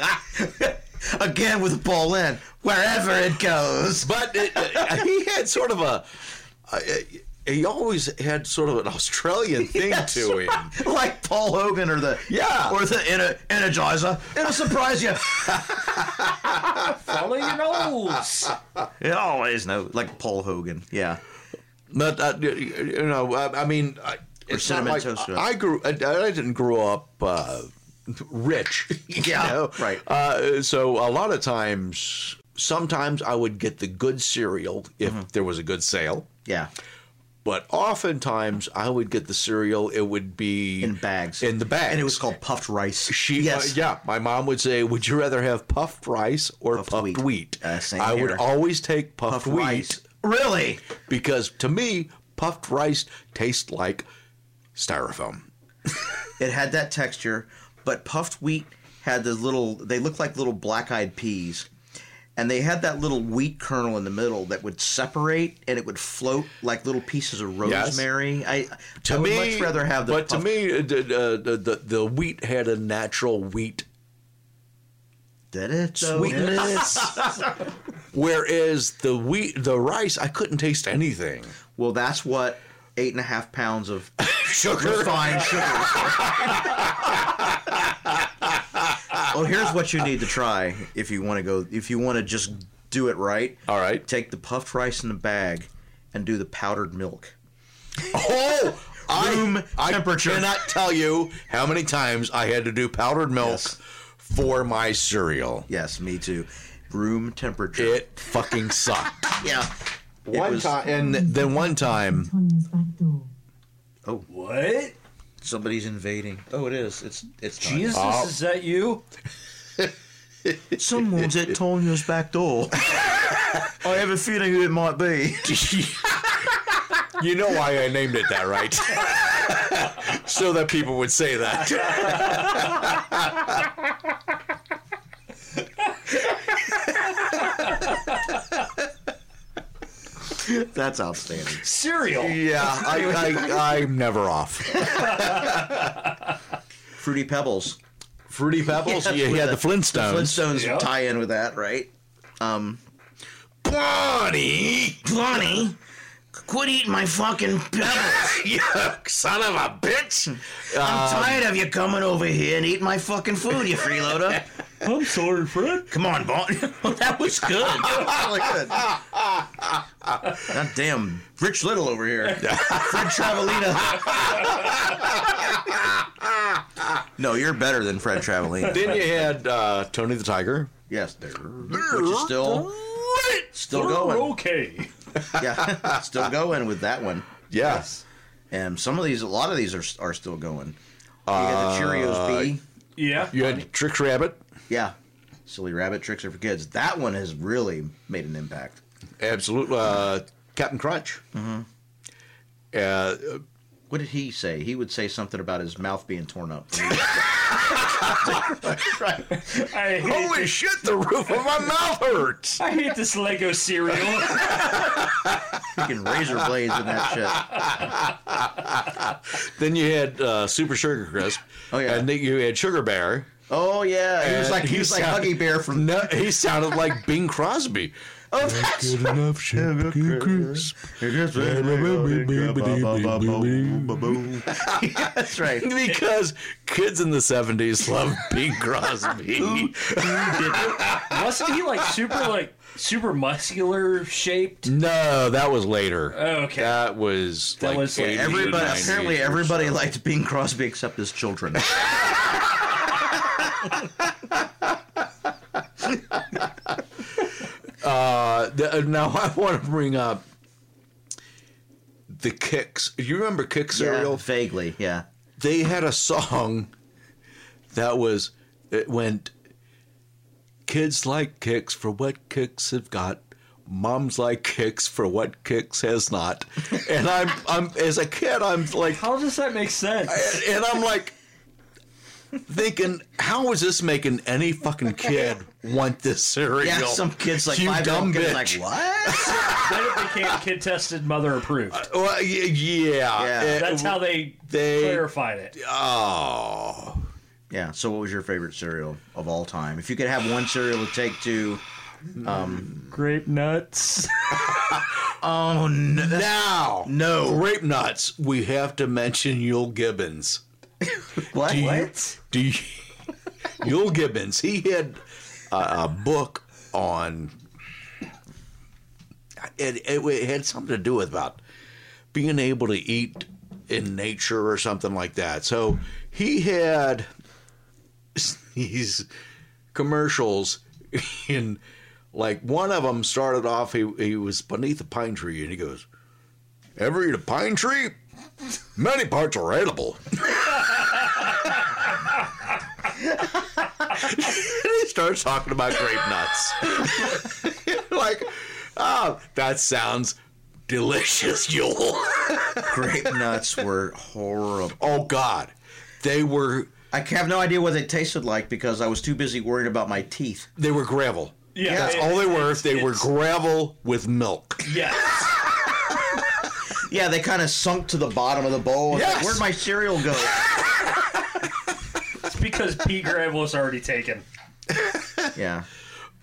Again with Paul in wherever it goes. but it, uh, he had sort of a. Uh, he always had sort of an Australian thing Yes. to him. like Paul Hogan or the Yeah. or the Ener- Energizer. It'll surprise you. Follow your nose. It always knows. Like Paul Hogan. Yeah. But uh, you- know, I, I mean, I- it's not like Crunch. I grew. I, I didn't grow up uh, rich. you Yeah, know? right. Uh, so a lot of times, sometimes I would get the good cereal if Mm-hmm. there was a good sale. Yeah. But oftentimes I would get the cereal. It would be In bags. In the bags, And it was called puffed rice. She, yes. uh, yeah, my mom would say, "Would you rather have puffed rice or Puffed puffed, wheat." wheat?" Uh, I would always take puffed, Puffed wheat rice. Really? because to me, puffed rice tastes like styrofoam. It had that texture, but puffed wheat had the little. They looked like little black-eyed peas, and they had that little wheat kernel in the middle that would separate and it would float like little pieces of Yes. rosemary. I To I would me, much rather have the. But to me, uh, the, the, the the wheat had a natural wheat did it sweetness, whereas the wheat, the rice, I couldn't taste anything. Well, that's what eight and a half pounds of Sugar. refined sugar. well, here's what you need to try if you want to go. If you want to just do it right. All right. Take the puffed rice in the bag and do the powdered milk. Oh, Room I, temperature. I cannot tell you how many times I had to do powdered milk Yes. For my cereal. Yes, me too. Room temperature. It fucking sucked. yeah. It one was- time, and then one time, Tanya's back door. Oh. What? Somebody's invading. Oh, it is. It's it's Tanya. Jesus, Oh. is that you? Someone's at Tonya's back door. I have a feeling who it might be. you know why I named it that, right? So that people would say that. That's outstanding. Cereal. Yeah, I, I, I'm never off. Fruity Pebbles. Fruity Pebbles. yeah, you with the the- Flintstones. Flintstones Yeah. tie in with that, right? Um, Bonnie, Lonnie, quit eating my fucking pebbles. you son of a bitch. I'm tired of you coming over here and eating my fucking food, you freeloader. I'm sorry, Fred. Come on, Bon. that was good. That was really good. God damn, Rich Little over here. Fred Travalena. no, you're better than Fred Travalena. Then you had uh, Tony the Tiger. Yes, there. Which is still still going. Okay. Yeah, still going with that one. Yes. And some of these, a lot of these are are still going. You got the Cheerios B. Yeah. You had Trix Rabbit. Yeah. Silly Rabbit Trix are for kids. That one has really made an impact. Absolutely. Uh, Captain Crunch. Mm-hmm. Uh, what did he say? He would say something about his mouth being torn up. right. Holy this, shit, the roof of my mouth hurts. I hate this Lego cereal. Freaking razor blades in that shit. Then you had uh, Super Sugar Crisp. Oh, yeah. And then you had Sugar Bear. Oh yeah, he was like he he was like Huggy Bear from. No, he sounded like Bing Crosby. Oh, that's Good enough Sugar Crisp. That's right. Because kids in the 70s loved Bing Crosby. Wasn't he like super like super muscular shaped? no, that was later. Oh, okay. That was That like was like Everybody apparently everybody so. liked Bing Crosby except his children. Uh, the, uh, now I want to bring up the Kix. You remember Kick yeah, cereal? vaguely, yeah. They had a song that was it went. Kids like Kix for what Kix have got. Moms like Kix for what Kix has not. And I'm I'm as a kid I'm like How does that make sense? and, and I'm like thinking, how is this making any fucking kid want this cereal? Yeah, some kids like You five dumb dumb kids like what? then it became kid tested, mother approved. Well, y- yeah, Yeah. It- That's how they, they- clarified it. Oh, Yeah. So, what was your favorite cereal of all time? If you could have one cereal to take to, um, Grape nuts. oh no, now no, grape nuts. We have to mention Euell Gibbons. what? Do you- what? Do you, Euell Gibbons? He had a, a book on. It, it, it had something to do with about being able to eat in nature or something like that. So he had these commercials in like one of them started off he, he was beneath a pine tree and he goes ever eat a pine tree many parts are edible and he starts talking about grape nuts like oh that sounds delicious Euell Grape nuts were horrible. oh god they were I have no idea what they tasted like because I was too busy worrying about my teeth. they were gravel Yeah, that's it- all they were it's- they were gravel with milk Yes. Yeah, they kind of sunk to the bottom of the bowl. It's like, Yes. Where'd my cereal go? It's because Pete Gravel was already taken. yeah,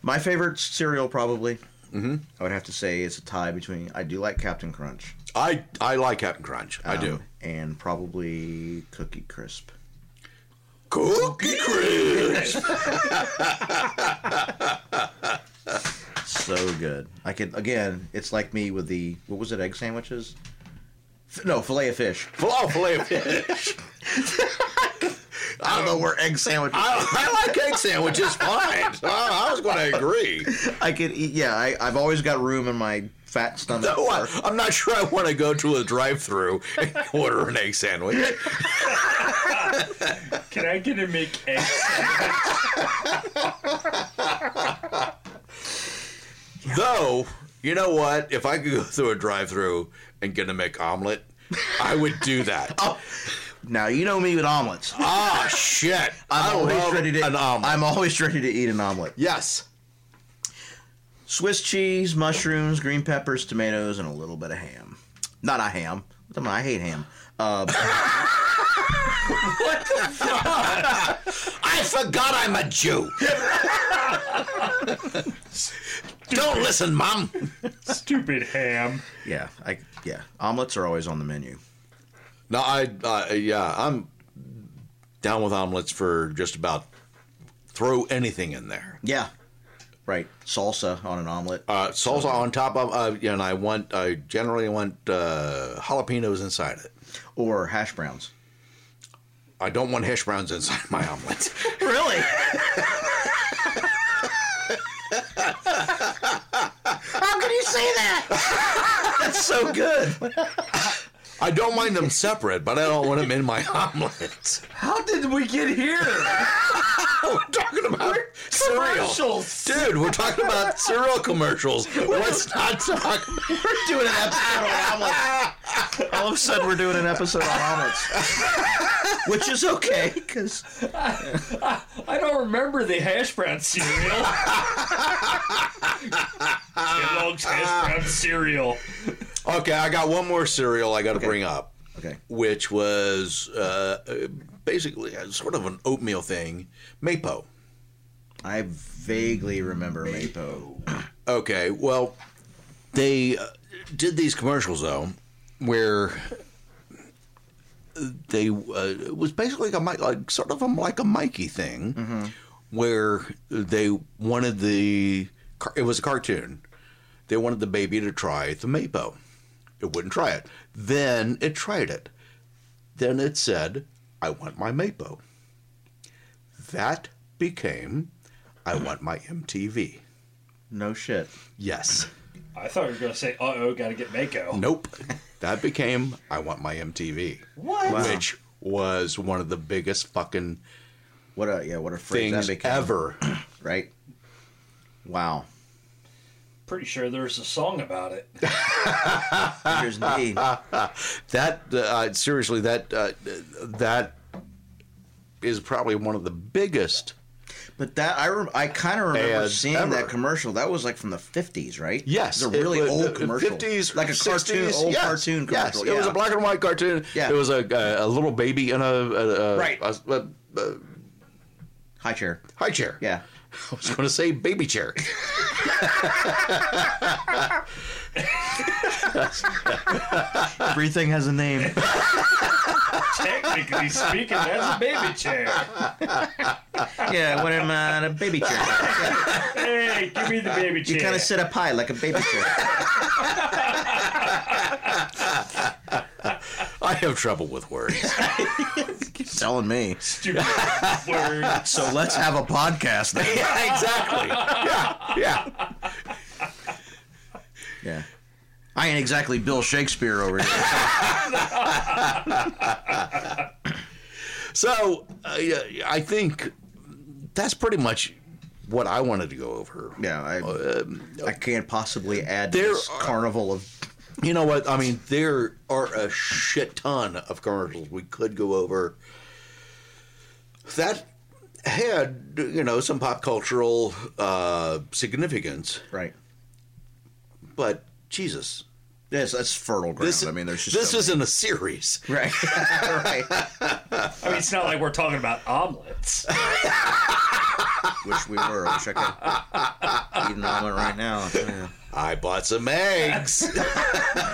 my favorite cereal probably. Mm-hmm. I would have to say it's a tie between. I do like Captain Crunch. I I like Captain Crunch. I do. um, and probably Cookie Crisp. Cookie Crisp. So good. I could again. It's like me with the what was it? Egg sandwiches. F- No, fillet of fish. Flow filet of fish. I don't know where egg sandwiches. I, I like egg sandwiches fine. So I, I was going to agree. I could eat. Yeah, I, I've always got room in my fat stomach. No, I, for- I'm not sure I want to go to a drive-through and order an egg sandwich. Can I get a make egg Though, you know what? If I could go through a drive-through and get a McOmelet, I would do that. Oh, now you know me with omelets. Ah, shit! I'm I always love ready to. an omelet. I'm always ready to eat an omelet. yes. Swiss cheese, mushrooms, green peppers, tomatoes, and a little bit of ham. Not a ham. Come on, I hate ham. Uh, What the fuck? I forgot I'm a Jew. Don't listen, Mom. Stupid ham. yeah, I yeah. Omelets are always on the menu. No, I uh, yeah, I'm down with omelets for just about throw anything in there. Yeah, right. Salsa on an omelet. Uh, salsa on top of, uh, and I want, I generally want uh, jalapenos inside it. or hash browns. I don't want hash browns inside my omelet. Really? How can you say that? That's so good. I don't mind them separate, but I don't want them in my omelets. How did we get here? We're talking about cereal. Commercials. Dude, we're talking about cereal commercials. Let's not talk. We're doing an episode on omelets. All of a sudden, we're doing an episode on omelets, which is okay because I don't remember the hash brown cereal. Kellogg's hash brown cereal. Okay, I got one more cereal I got to bring up, okay. which was uh, basically uh, sort of an oatmeal thing, Maypo. I vaguely remember Maypo. Okay, well, they uh, did these commercials though, where they uh, it was basically a like sort of a, like a Mikey thing, where they wanted the it was a cartoon. They wanted the baby to try the Maypo. It wouldn't try it. Then it tried it. Then it said, "I want my Maypo." That became, "I want my MTV." No shit. Yes. I thought you were going to say, uh oh, got to get Mako. Nope. That became I Want My MTV. What? Wow. Which was one of the biggest fucking What a yeah. What a phrase things that became. ever. Right. Wow. Pretty sure there's a song about it. Here's indeed. that uh, seriously, that uh, that is probably one of the biggest. But that I rem- I kind of remember Ads seeing ever. that commercial. That was like from the fifties, right? Yes, it's a really it was- old commercial. Fifties, like a cartoon, old yes, cartoon commercial. Yes, it was a black and white cartoon. Yeah. it was a a, a little baby in a, a, a Right. a- a- a high chair. high chair. Yeah. I was going to say baby chair. Everything has a name. Technically speaking, that's a baby chair. yeah, when I'm uh, a baby chair. Hey, give me the baby chair. You kind of sit up high like a baby chair. I have trouble with words. Keep telling me. Stupid word. So let's have a podcast then. yeah, exactly. Yeah, yeah. Yeah. I ain't exactly Bill Shakespeare over here. So uh, I think that's pretty much what I wanted to go over. Yeah, I, Um, I can't possibly add to There this are- carnival of. You know what? I mean, there are a shit ton of commercials we could go over that had, you know, some pop cultural uh, significance, Right. but Jesus, Yes, that's fertile ground. this I mean, there's just this so isn't a series. right, right. I mean, it's not like we're talking about omelets. Wish we were. I wish I could eat an omelet right now. Yeah. I bought some eggs.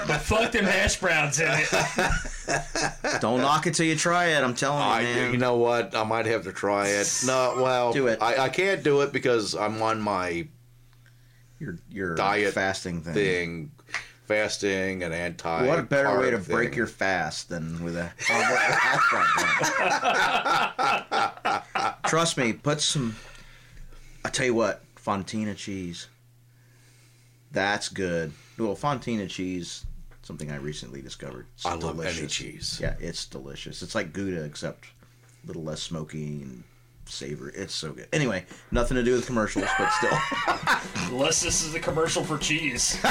But fuck them hash browns in it. Don't knock it till you try it. I'm telling you, man. you know what? I might have to try it. No, well, Do it. I, I can't do it because I'm on my your your diet fasting thing. thing, fasting and anti. What a better way to carb break your fast than with a with. Trust me, put some. I tell you what, Fontina cheese. That's good. Well, Fontina cheese, something I recently discovered. It's I love any cheese. Yeah, it's delicious. It's like Gouda, except a little less smoky and savory. It's so good. Anyway, nothing to do with commercials, but still. Unless this is a commercial for cheese.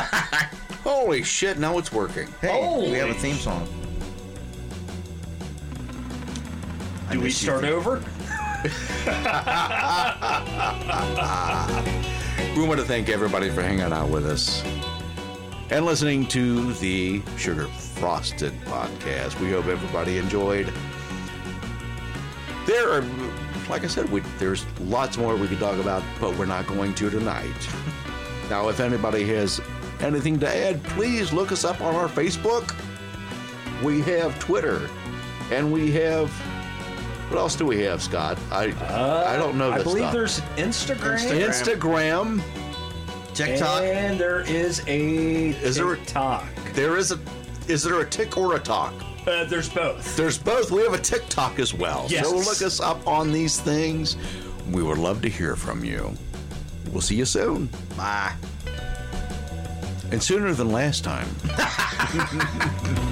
Holy shit! Now it's working. hey, we have a theme song. Do we start over? We want to thank everybody for hanging out with us and listening to the Sugar Frosted podcast. We hope everybody enjoyed. There are, like I said, we, there's lots more we could talk about, but we're not going to tonight. now, if anybody has anything to add, please look us up on our Facebook. We have Twitter, and we have. What else do we have, Scott? I uh, I don't know. I believe stuff. there's Instagram. Instagram. TikTok. And there is a Is there a- TikTok. There is a. Is there a tick or a talk? Uh, there's both. There's both. We have a TikTok as well. Yes. So look us up on these things. We would love to hear from you. We'll see you soon. Bye. And sooner than last time.